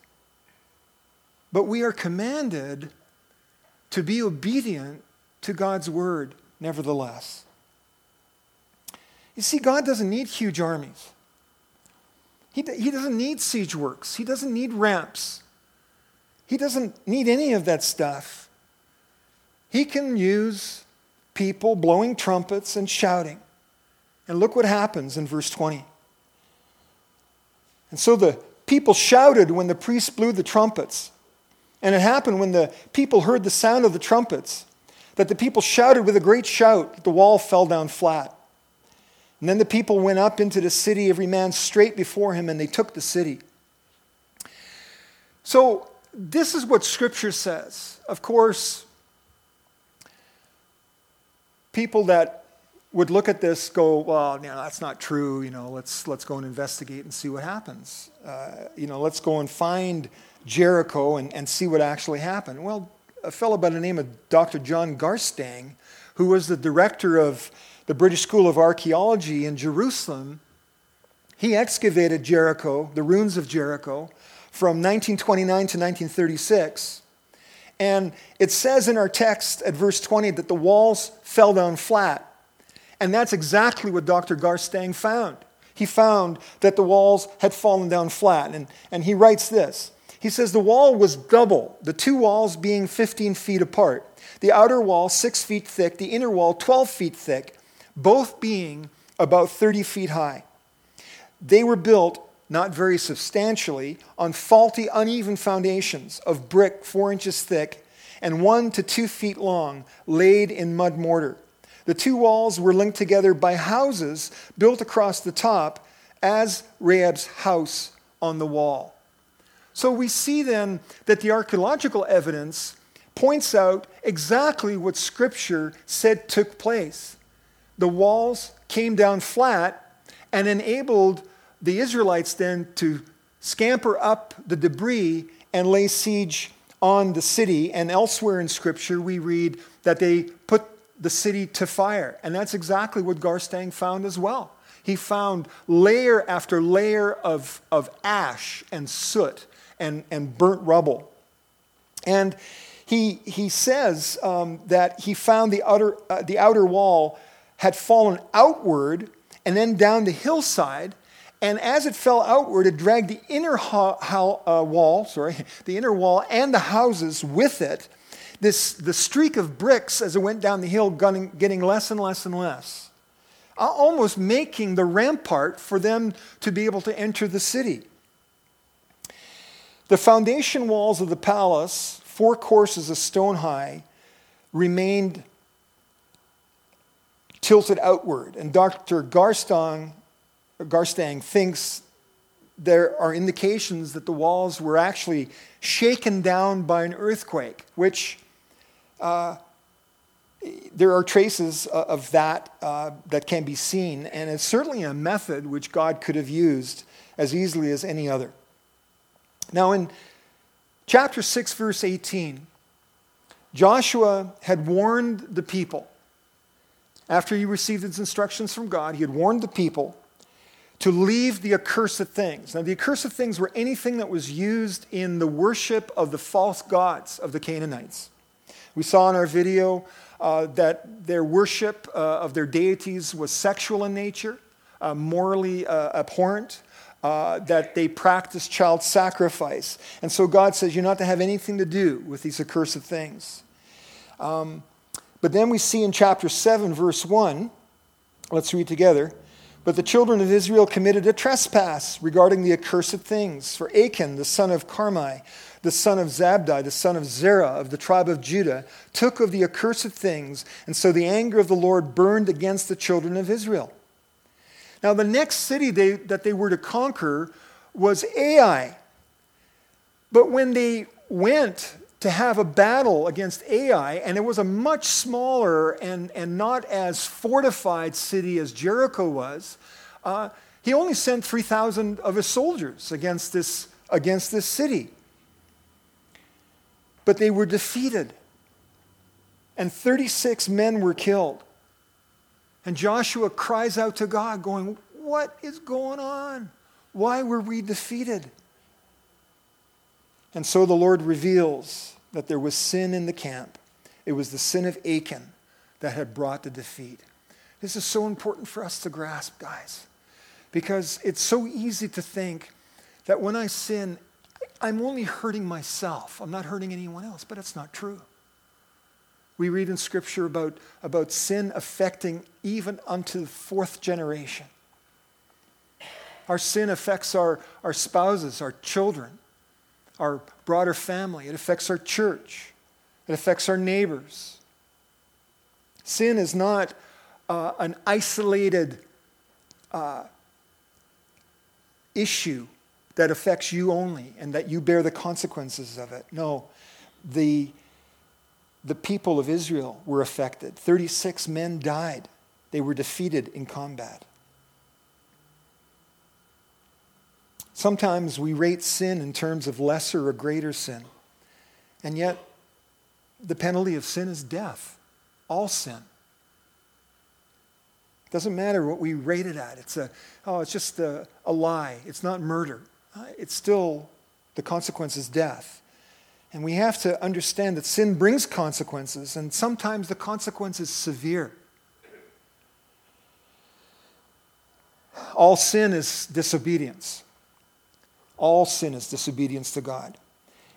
But we are commanded to be obedient to God's Word, nevertheless. You see, God doesn't need huge armies. He, he doesn't need siege works. He doesn't need ramps. He doesn't need any of that stuff. He can use people blowing trumpets and shouting. And look what happens in verse 20. And so the people shouted when the priests blew the trumpets. And it happened when the people heard the sound of the trumpets that the people shouted with a great shout, the wall fell down flat. And then the people went up into the city, every man straight before him, and they took the city. So, this is what Scripture says. Of course, people that would look at this go, well, that's not true. You know, let's, let's go and investigate and see what happens. Uh, you know, let's go and find Jericho and, and see what actually happened. Well, a fellow by the name of Dr. John Garstang, who was the director of the British School of Archaeology in Jerusalem, he excavated Jericho, the ruins of Jericho, from 1929 to 1936. And it says in our text at verse 20 that the walls fell down flat. And that's exactly what Dr. Garstang found. He found that the walls had fallen down flat. And, and he writes this He says the wall was double, the two walls being 15 feet apart. The outer wall, six feet thick, the inner wall, 12 feet thick both being about 30 feet high. They were built, not very substantially, on faulty, uneven foundations of brick four inches thick and one to two feet long, laid in mud mortar. The two walls were linked together by houses built across the top as Rahab's house on the wall. So we see then that the archaeological evidence points out exactly what Scripture said took place the walls came down flat and enabled the Israelites then to scamper up the debris and lay siege on the city. And elsewhere in Scripture, we read that they put the city to fire. And that's exactly what Garstang found as well. He found layer after layer of, of ash and soot and, and burnt rubble. And he, he says um, that he found the outer, uh, the outer wall had fallen outward and then down the hillside. And as it fell outward, it dragged the inner ha- ha- uh, wall, sorry, the inner wall and the houses with it. This, the streak of bricks as it went down the hill getting, getting less and less and less, almost making the rampart for them to be able to enter the city. The foundation walls of the palace, four courses of stone high, remained tilted outward. And Dr. Garstang, Garstang thinks there are indications that the walls were actually shaken down by an earthquake, which uh, there are traces of that uh, that can be seen, and it's certainly a method which God could have used as easily as any other. Now, in chapter 6, verse 18, Joshua had warned the people after he received his instructions from God, he had warned the people to leave the accursed things. Now, the accursed things were anything that was used in the worship of the false gods of the Canaanites. We saw in our video uh, that their worship uh, of their deities was sexual in nature, uh, morally uh, abhorrent, uh, that they practiced child sacrifice. And so God says, You're not to have anything to do with these accursed things. Um, but then we see in chapter 7, verse 1, let's read together. But the children of Israel committed a trespass regarding the accursed things. For Achan, the son of Carmi, the son of Zabdi, the son of Zerah of the tribe of Judah, took of the accursed things, and so the anger of the Lord burned against the children of Israel. Now, the next city they, that they were to conquer was Ai. But when they went to have a battle against Ai, and it was a much smaller and, and not as fortified city as Jericho was, uh, he only sent 3,000 of his soldiers against this, against this city. But they were defeated, and 36 men were killed. And Joshua cries out to God, going, What is going on? Why were we defeated? And so the Lord reveals that there was sin in the camp. It was the sin of Achan that had brought the defeat. This is so important for us to grasp, guys, because it's so easy to think that when I sin, I'm only hurting myself. I'm not hurting anyone else, but it's not true. We read in Scripture about, about sin affecting even unto the fourth generation. Our sin affects our, our spouses, our children, our broader family. It affects our church. It affects our neighbors. Sin is not uh, an isolated uh, issue that affects you only and that you bear the consequences of it. No, the, the people of Israel were affected. 36 men died, they were defeated in combat. Sometimes we rate sin in terms of lesser or greater sin. And yet, the penalty of sin is death. All sin. Doesn't matter what we rate it at. It's a, oh, it's just a, a lie. It's not murder. Uh, it's still, the consequence is death. And we have to understand that sin brings consequences, and sometimes the consequence is severe. All sin is disobedience. All sin is disobedience to God.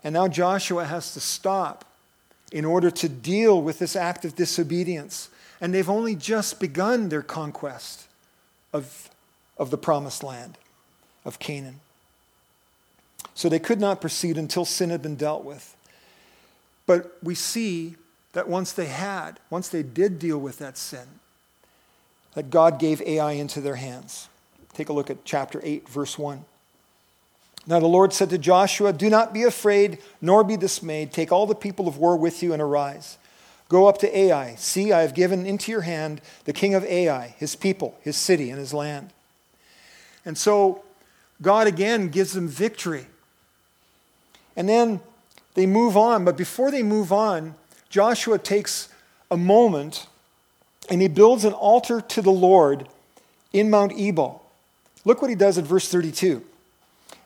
And now Joshua has to stop in order to deal with this act of disobedience. And they've only just begun their conquest of, of the promised land, of Canaan. So they could not proceed until sin had been dealt with. But we see that once they had, once they did deal with that sin, that God gave Ai into their hands. Take a look at chapter 8, verse 1. Now the Lord said to Joshua, Do not be afraid, nor be dismayed. Take all the people of war with you and arise. Go up to Ai. See, I have given into your hand the king of Ai, his people, his city, and his land. And so God again gives them victory. And then they move on. But before they move on, Joshua takes a moment and he builds an altar to the Lord in Mount Ebal. Look what he does at verse 32.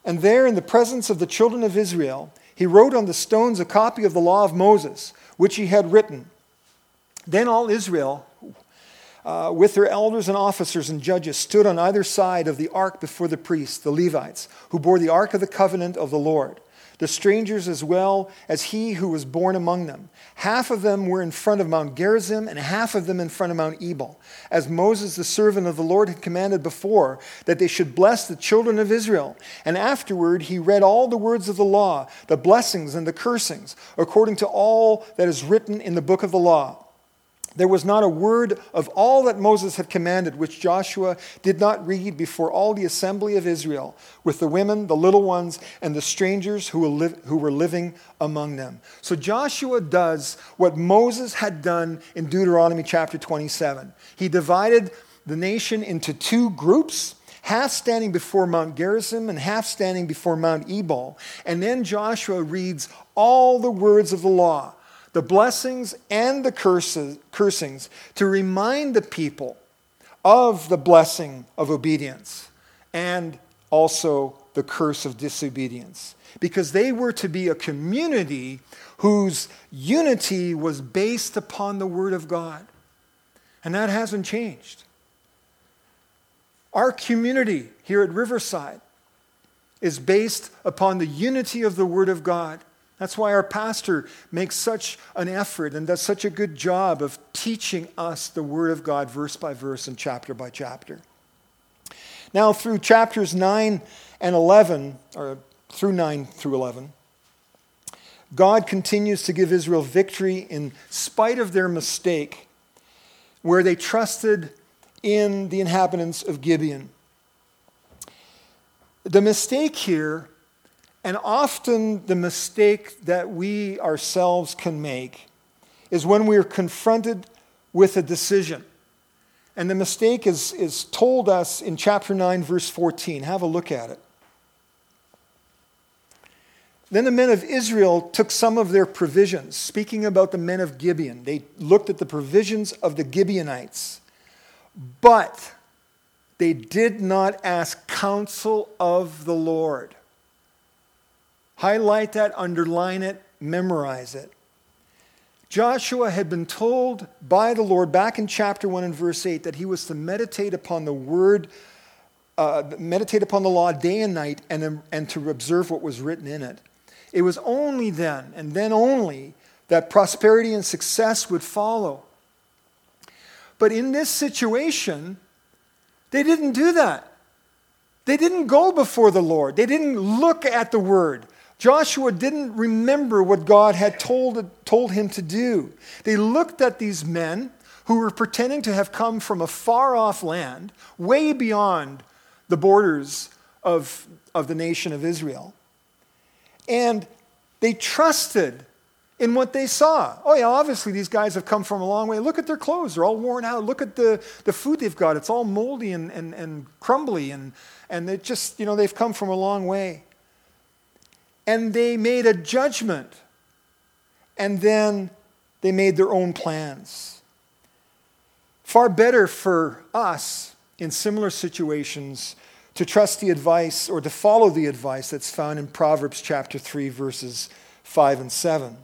And there, in the presence of the children of Israel, he wrote on the stones a copy of the law of Moses, which he had written. Then all Israel, uh, with their elders and officers and judges, stood on either side of the ark before the priests, the Levites, who bore the ark of the covenant of the Lord the strangers as well as he who was born among them. Half of them were in front of Mount Gerizim, and half of them in front of Mount Ebal, as Moses, the servant of the Lord, had commanded before, that they should bless the children of Israel. And afterward he read all the words of the law, the blessings and the cursings, according to all that is written in the book of the law. There was not a word of all that Moses had commanded which Joshua did not read before all the assembly of Israel, with the women, the little ones, and the strangers who were, living among them. So Joshua does what Moses had done in Deuteronomy chapter 27. He divided the nation into two groups half standing before Mount Gerizim and half standing before Mount Ebal. And then Joshua reads all the words of the law the blessings and the curses, cursings to remind the people of the blessing of obedience and also the curse of disobedience. Because they were to be a community whose unity was based upon the Word of God. And that hasn't changed. Our community here at Riverside is based upon the unity of the Word of God. That's why our pastor makes such an effort and does such a good job of teaching us the Word of God verse by verse and chapter by chapter. Now, through chapters 9 and 11, or through 9 through 11, God continues to give Israel victory in spite of their mistake, where they trusted in the inhabitants of Gibeon. The mistake here, and often the mistake that we ourselves can make, is when we are confronted with a decision. And the mistake is, is told us in chapter 9, verse 14. Have a look at it. Then the men of Israel took some of their provisions, speaking about the men of Gibeon. They looked at the provisions of the Gibeonites, but they did not ask counsel of the Lord. Highlight that, underline it, memorize it. Joshua had been told by the Lord back in chapter 1 and verse 8 that he was to meditate upon the word, uh, meditate upon the law day and night, and, and to observe what was written in it. It was only then, and then only, that prosperity and success would follow. But in this situation, they didn't do that. They didn't go before the Lord, they didn't look at the word. Joshua didn't remember what God had told, told him to do. They looked at these men who were pretending to have come from a far off land, way beyond the borders of, of the nation of Israel. And they trusted in what they saw. Oh, yeah, obviously these guys have come from a long way. Look at their clothes, they're all worn out. Look at the, the food they've got, it's all moldy and, and, and crumbly, and, and just, you know, they've come from a long way and they made a judgment. And then they made their own plans. Far better for us in similar situations to trust the advice or to follow the advice that's found in Proverbs chapter 3, verses 5 and 7.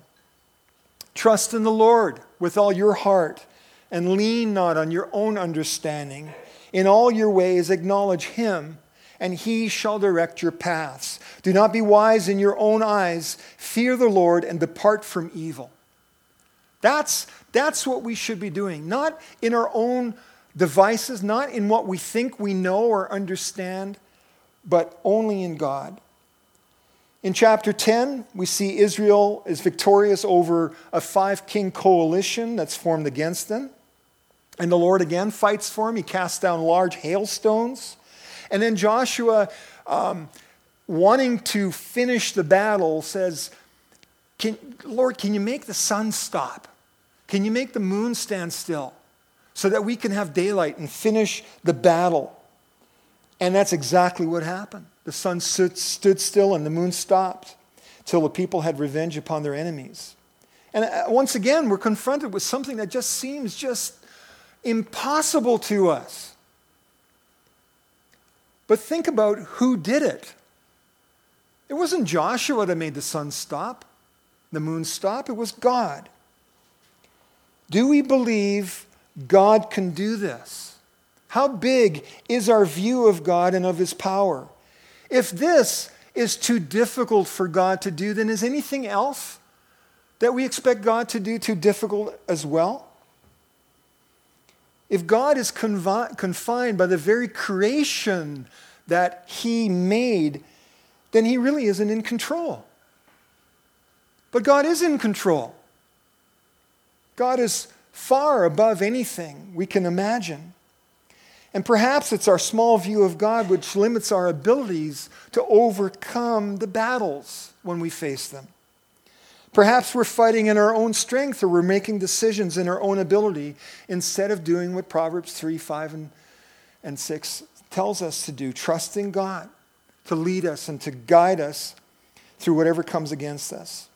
Trust in the Lord with all your heart and lean not on your own understanding. In all your ways, acknowledge Him and he shall direct your paths. Do not be wise in your own eyes. Fear the Lord and depart from evil. That's, that's what we should be doing, not in our own devices, not in what we think we know or understand, but only in God. In chapter 10, we see Israel is victorious over a five king coalition that's formed against them. And the Lord again fights for him. He casts down large hailstones. And then Joshua, um, wanting to finish the battle, says, can, Lord, can you make the sun stop? Can you make the moon stand still so that we can have daylight and finish the battle? And that's exactly what happened. The sun stood, still and the moon stopped till the people had revenge upon their enemies. And uh, once again, we're confronted with something that just seems just impossible to us. But think about who did it. It wasn't Joshua that made the sun stop, the moon stop, it was God. Do we believe God can do this? How big is our view of God and of his power? If this is too difficult for God to do, then is anything else that we expect God to do too difficult as well? If God is confi- confined by the very creation that He made, then He really isn't in control. But God is in control. God is far above anything we can imagine. And perhaps it's our small view of God which limits our abilities to overcome the battles when we face them. Perhaps we're fighting in our own strength or we're making decisions in our own ability instead of doing what Proverbs 3, 5, and, and 6 tells us to do, trusting God to lead us and to guide us through whatever comes against us.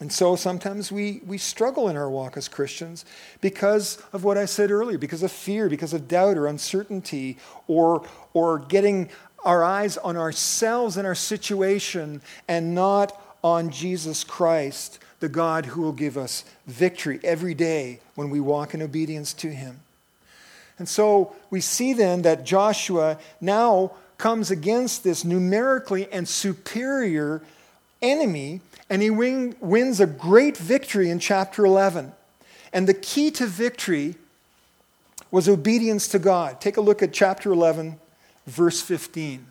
And so sometimes we, we struggle in our walk as Christians because of what I said earlier, because of fear, because of doubt or uncertainty, or, or getting our eyes on ourselves and our situation and not on Jesus Christ, the God who will give us victory every day when we walk in obedience to him. And so we see then that Joshua now comes against this numerically and superior enemy, and he win, wins a great victory in chapter 11. And the key to victory was obedience to God. Take a look at chapter 11, verse 15.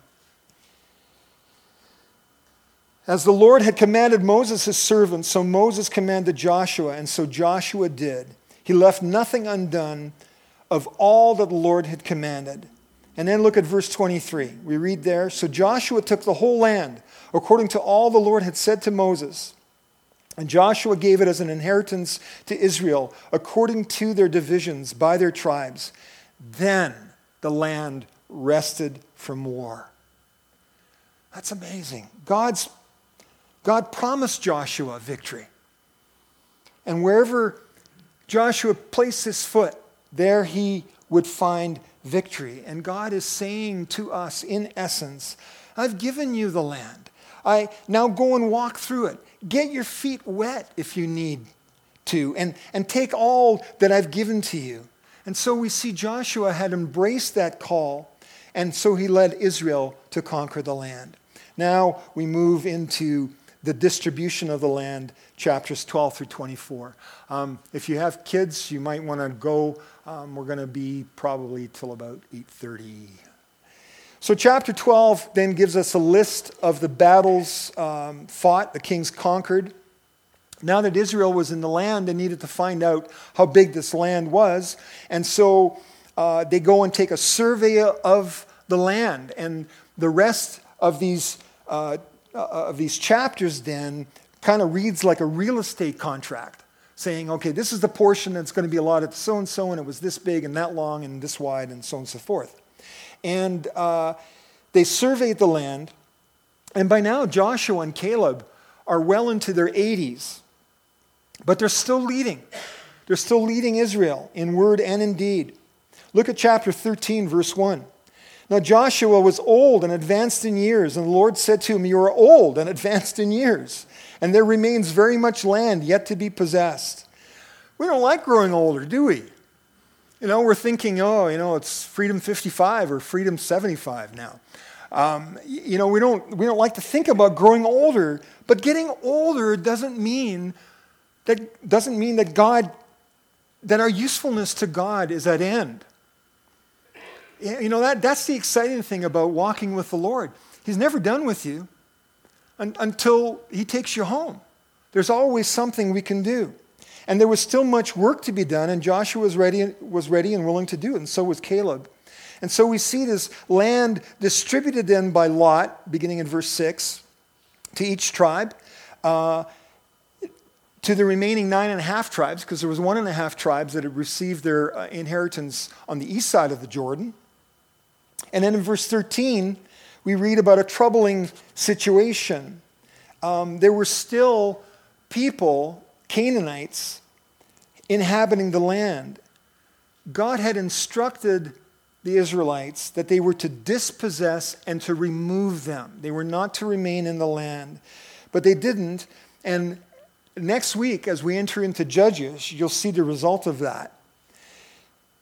As the Lord had commanded Moses, his servant, so Moses commanded Joshua, and so Joshua did. He left nothing undone of all that the Lord had commanded. And then look at verse 23. We read there So Joshua took the whole land, according to all the Lord had said to Moses. And Joshua gave it as an inheritance to Israel, according to their divisions by their tribes. Then the land rested from war. That's amazing. God's God promised Joshua victory. And wherever Joshua placed his foot, there he would find victory. And God is saying to us, in essence, I've given you the land. I now go and walk through it. Get your feet wet if you need to, and, and take all that I've given to you. And so we see Joshua had embraced that call, and so he led Israel to conquer the land. Now we move into the distribution of the land, chapters 12 through 24. Um, if you have kids, you might want to go. Um, we're going to be probably till about 8:30. So chapter 12 then gives us a list of the battles um, fought, the kings conquered. Now that Israel was in the land, they needed to find out how big this land was, and so uh, they go and take a survey of the land, and the rest of these uh, uh, of these chapters then kind of reads like a real estate contract, saying, okay, this is the portion that's going to be allotted to so and so, and it was this big and that long and this wide, and so on and so forth. And uh, they surveyed the land, and by now Joshua and Caleb are well into their 80s, but they're still leading. They're still leading Israel in word and in deed. Look at chapter 13, verse 1. Now Joshua was old and advanced in years, and the Lord said to him, You are old and advanced in years, and there remains very much land yet to be possessed. We don't like growing older, do we? You know, we're thinking, oh, you know, it's freedom 55 or freedom 75 now. Um, you know, we don't, we don't like to think about growing older, but getting older doesn't mean that, doesn't mean that God, that our usefulness to God is at end. You know, that, that's the exciting thing about walking with the Lord. He's never done with you un- until He takes you home. There's always something we can do. And there was still much work to be done, and Joshua was ready, was ready and willing to do it, and so was Caleb. And so we see this land distributed then by Lot, beginning in verse 6, to each tribe, uh, to the remaining nine and a half tribes, because there was one and a half tribes that had received their uh, inheritance on the east side of the Jordan. And then in verse 13, we read about a troubling situation. Um, there were still people, Canaanites, inhabiting the land. God had instructed the Israelites that they were to dispossess and to remove them. They were not to remain in the land. But they didn't. And next week, as we enter into Judges, you'll see the result of that.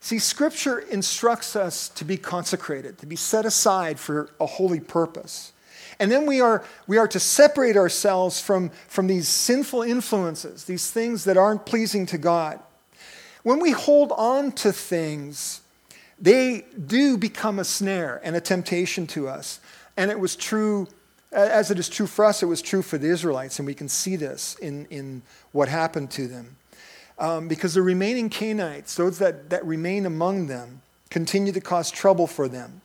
See, Scripture instructs us to be consecrated, to be set aside for a holy purpose. And then we are, we are to separate ourselves from, from these sinful influences, these things that aren't pleasing to God. When we hold on to things, they do become a snare and a temptation to us. And it was true, as it is true for us, it was true for the Israelites, and we can see this in, in what happened to them um, because the remaining Canaanites, those that, that remain among them, continued to cause trouble for them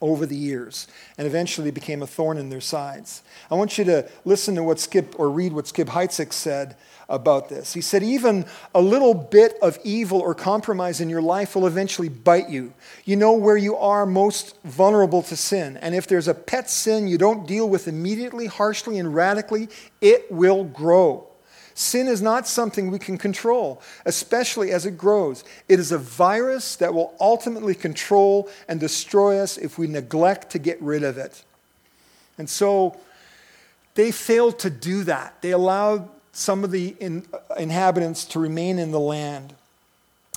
over the years and eventually became a thorn in their sides. I want you to listen to what Skip or read what Skip Heitzig said about this. He said, Even a little bit of evil or compromise in your life will eventually bite you. You know where you are most vulnerable to sin. And if there's a pet sin you don't deal with immediately, harshly, and radically, it will grow. Sin is not something we can control, especially as it grows. It is a virus that will ultimately control and destroy us if we neglect to get rid of it. And so they failed to do that. They allowed some of the in, inhabitants to remain in the land.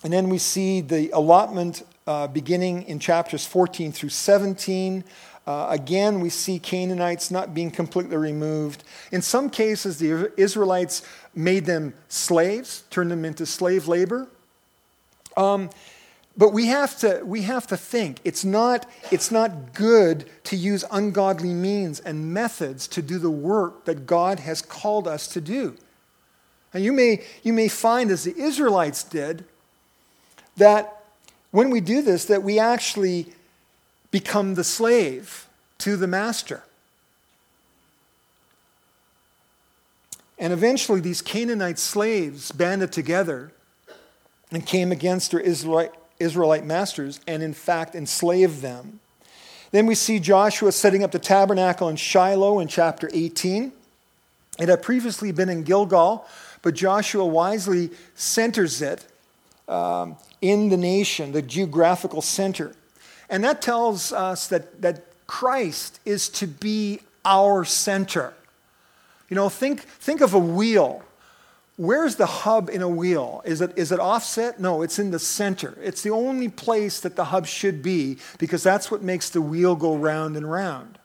And then we see the allotment uh, beginning in chapters 14 through 17. Uh, again, we see Canaanites not being completely removed. In some cases, the Israelites made them slaves, turned them into slave labor. Um, but we have to, we have to think it's not, it's not good to use ungodly means and methods to do the work that God has called us to do. And you may, you may find, as the Israelites did, that when we do this, that we actually become the slave to the master. And eventually, these Canaanite slaves banded together and came against their Israelite, masters and, in fact, enslaved them. Then we see Joshua setting up the tabernacle in Shiloh in chapter 18. It had previously been in Gilgal, but Joshua wisely centers it um, in the nation, the geographical center. And that tells us that, that Christ is to be our center. You know, think, think of a wheel. Where's the hub in a wheel? Is it, is it offset? No, it's in the center. It's the only place that the hub should be because that's what makes the wheel go round and round.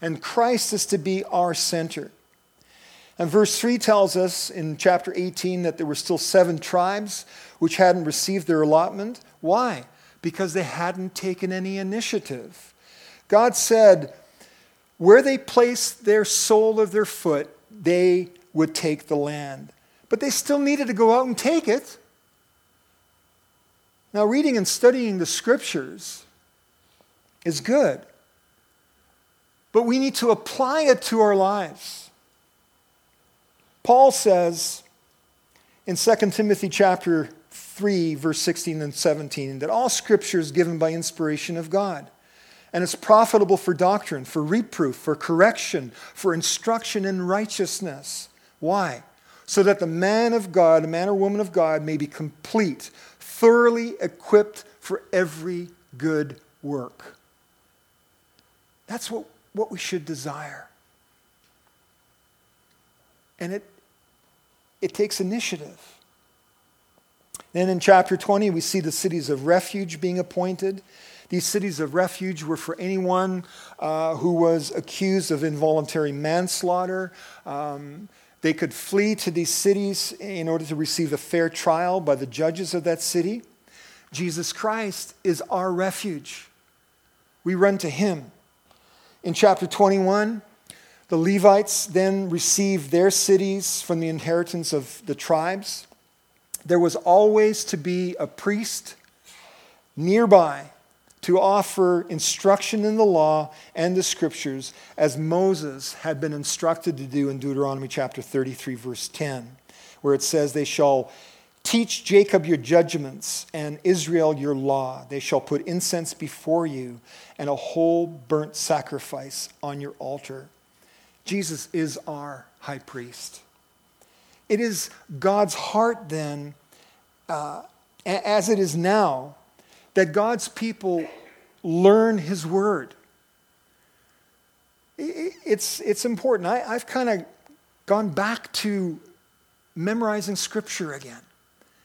And Christ is to be our center. And verse 3 tells us in chapter 18 that there were still seven tribes which hadn't received their allotment. Why? Because they hadn't taken any initiative. God said, where they placed their sole of their foot, they would take the land. But they still needed to go out and take it. Now, reading and studying the scriptures is good, but we need to apply it to our lives. Paul says in 2 Timothy chapter 3, verse 16 and 17, that all scripture is given by inspiration of God. And it's profitable for doctrine, for reproof, for correction, for instruction in righteousness. Why? So that the man of God, the man or woman of God, may be complete, thoroughly equipped for every good work. That's what, what we should desire. And it, it takes initiative. Then in chapter 20, we see the cities of refuge being appointed. These cities of refuge were for anyone uh, who was accused of involuntary manslaughter. Um, they could flee to these cities in order to receive a fair trial by the judges of that city. Jesus Christ is our refuge. We run to him. In chapter 21, the Levites then received their cities from the inheritance of the tribes there was always to be a priest nearby to offer instruction in the law and the scriptures, as Moses had been instructed to do in Deuteronomy chapter 33, verse 10, where it says, They shall teach Jacob your judgments and Israel your law. They shall put incense before you and a whole burnt sacrifice on your altar. Jesus is our high priest. It is God's heart, then, uh, as it is now, that God's people learn His Word. It's, it's important. I, I've kind of gone back to memorizing Scripture again.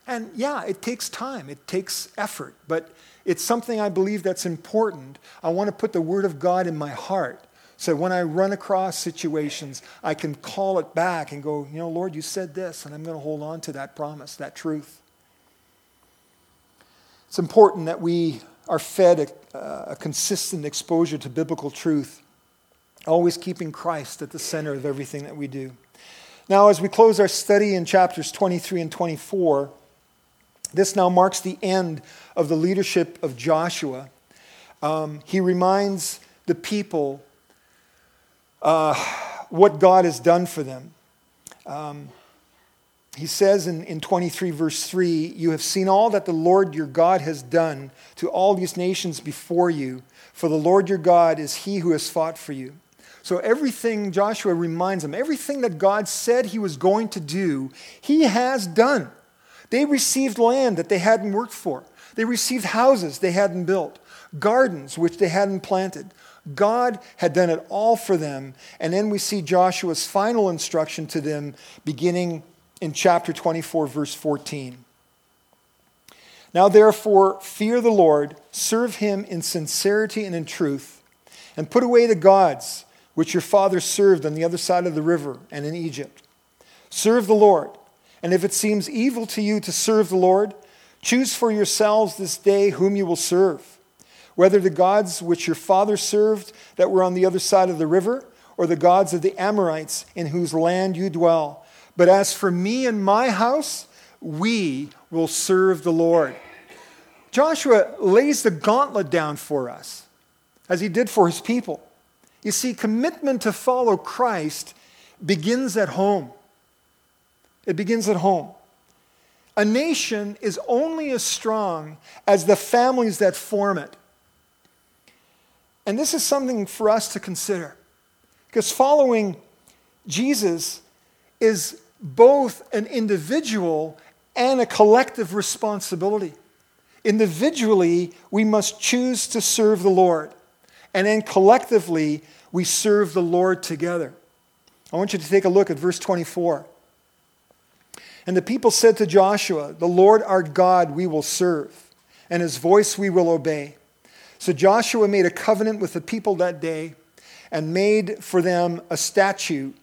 And yeah, it takes time, it takes effort, but it's something I believe that's important. I want to put the Word of God in my heart so when I run across situations, I can call it back and go, you know, Lord, you said this, and I'm going to hold on to that promise, that truth. It's important that we are fed a, a consistent exposure to biblical truth, always keeping Christ at the center of everything that we do. Now, as we close our study in chapters 23 and 24, this now marks the end of the leadership of Joshua. Um, he reminds the people uh, what God has done for them. Um, he says in, in 23, verse 3 You have seen all that the Lord your God has done to all these nations before you, for the Lord your God is he who has fought for you. So everything Joshua reminds them, everything that God said he was going to do, he has done. They received land that they hadn't worked for. They received houses they hadn't built, gardens which they hadn't planted. God had done it all for them. And then we see Joshua's final instruction to them beginning in chapter 24, verse 14. Now, therefore, fear the Lord, serve him in sincerity and in truth, and put away the gods which your fathers served on the other side of the river and in Egypt. Serve the Lord. And if it seems evil to you to serve the Lord, choose for yourselves this day whom you will serve, whether the gods which your father served that were on the other side of the river, or the gods of the Amorites in whose land you dwell. But as for me and my house, we will serve the Lord. Joshua lays the gauntlet down for us, as he did for his people. You see, commitment to follow Christ begins at home. It begins at home. A nation is only as strong as the families that form it. And this is something for us to consider. Because following Jesus is both an individual and a collective responsibility. Individually, we must choose to serve the Lord. And then collectively, we serve the Lord together. I want you to take a look at verse 24. And the people said to Joshua, The Lord our God we will serve, and his voice we will obey. So Joshua made a covenant with the people that day and made for them a statute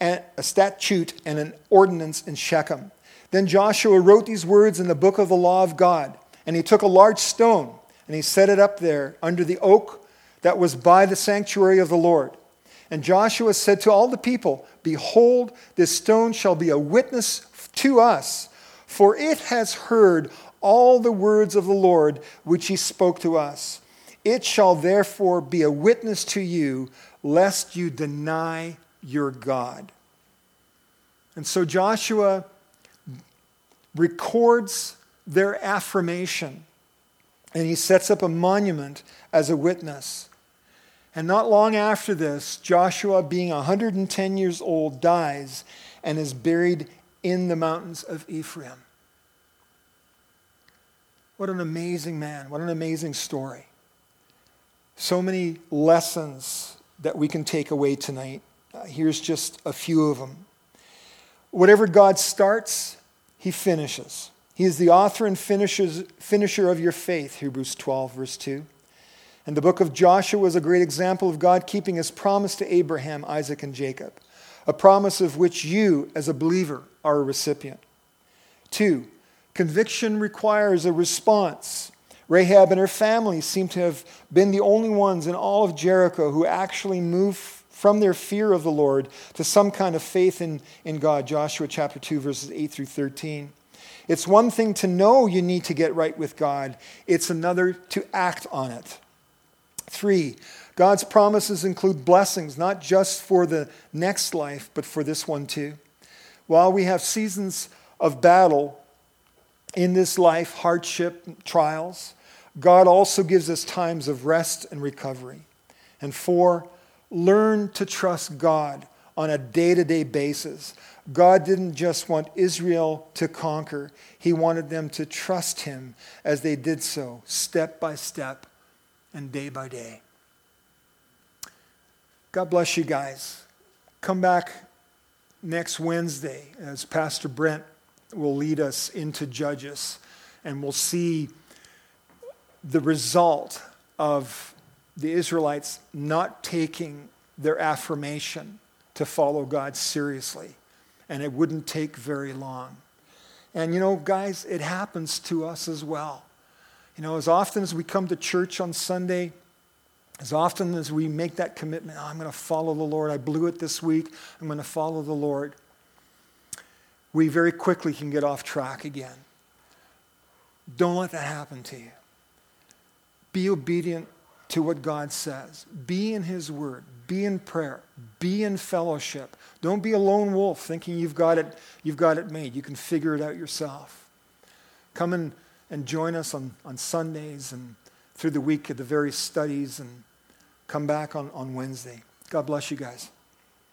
and a statute and an ordinance in Shechem. Then Joshua wrote these words in the book of the law of God, and he took a large stone and he set it up there under the oak that was by the sanctuary of the Lord. And Joshua said to all the people, Behold, this stone shall be a witness to us, for it has heard all the words of the Lord which he spoke to us. It shall therefore be a witness to you, lest you deny your God. And so Joshua records their affirmation and he sets up a monument as a witness. And not long after this, Joshua, being 110 years old, dies and is buried in the mountains of Ephraim. What an amazing man. What an amazing story. So many lessons that we can take away tonight. Uh, here's just a few of them. Whatever God starts, he finishes. He is the author and finisher of your faith, Hebrews 12, verse 2. And the book of Joshua is a great example of God keeping his promise to Abraham, Isaac, and Jacob, a promise of which you, as a believer, are a recipient. Two, conviction requires a response. Rahab and her family seem to have been the only ones in all of Jericho who actually moved from their fear of the Lord to some kind of faith in, in God. Joshua chapter 2, verses 8 through 13. It's one thing to know you need to get right with God, it's another to act on it. Three, God's promises include blessings, not just for the next life, but for this one too. While we have seasons of battle in this life, hardship, trials, God also gives us times of rest and recovery. And four, learn to trust God on a day to day basis. God didn't just want Israel to conquer, He wanted them to trust Him as they did so, step by step and day by day. God bless you guys. Come back next Wednesday as Pastor Brent will lead us into Judges, and we'll see the result of the Israelites not taking their affirmation to follow God seriously. And it wouldn't take very long. And you know, guys, it happens to us as well. You know, as often as we come to church on Sunday, as often as we make that commitment, oh, I'm going to follow the Lord, I blew it this week, I'm going to follow the Lord, we very quickly can get off track again. Don't let that happen to you. Be obedient to what God says. Be in His Word. Be in prayer. Be in fellowship. Don't be a lone wolf thinking you've got it, you've got it made. You can figure it out yourself. Come and and join us on, on Sundays and through the week at the various studies and come back on, on Wednesday. God bless you guys.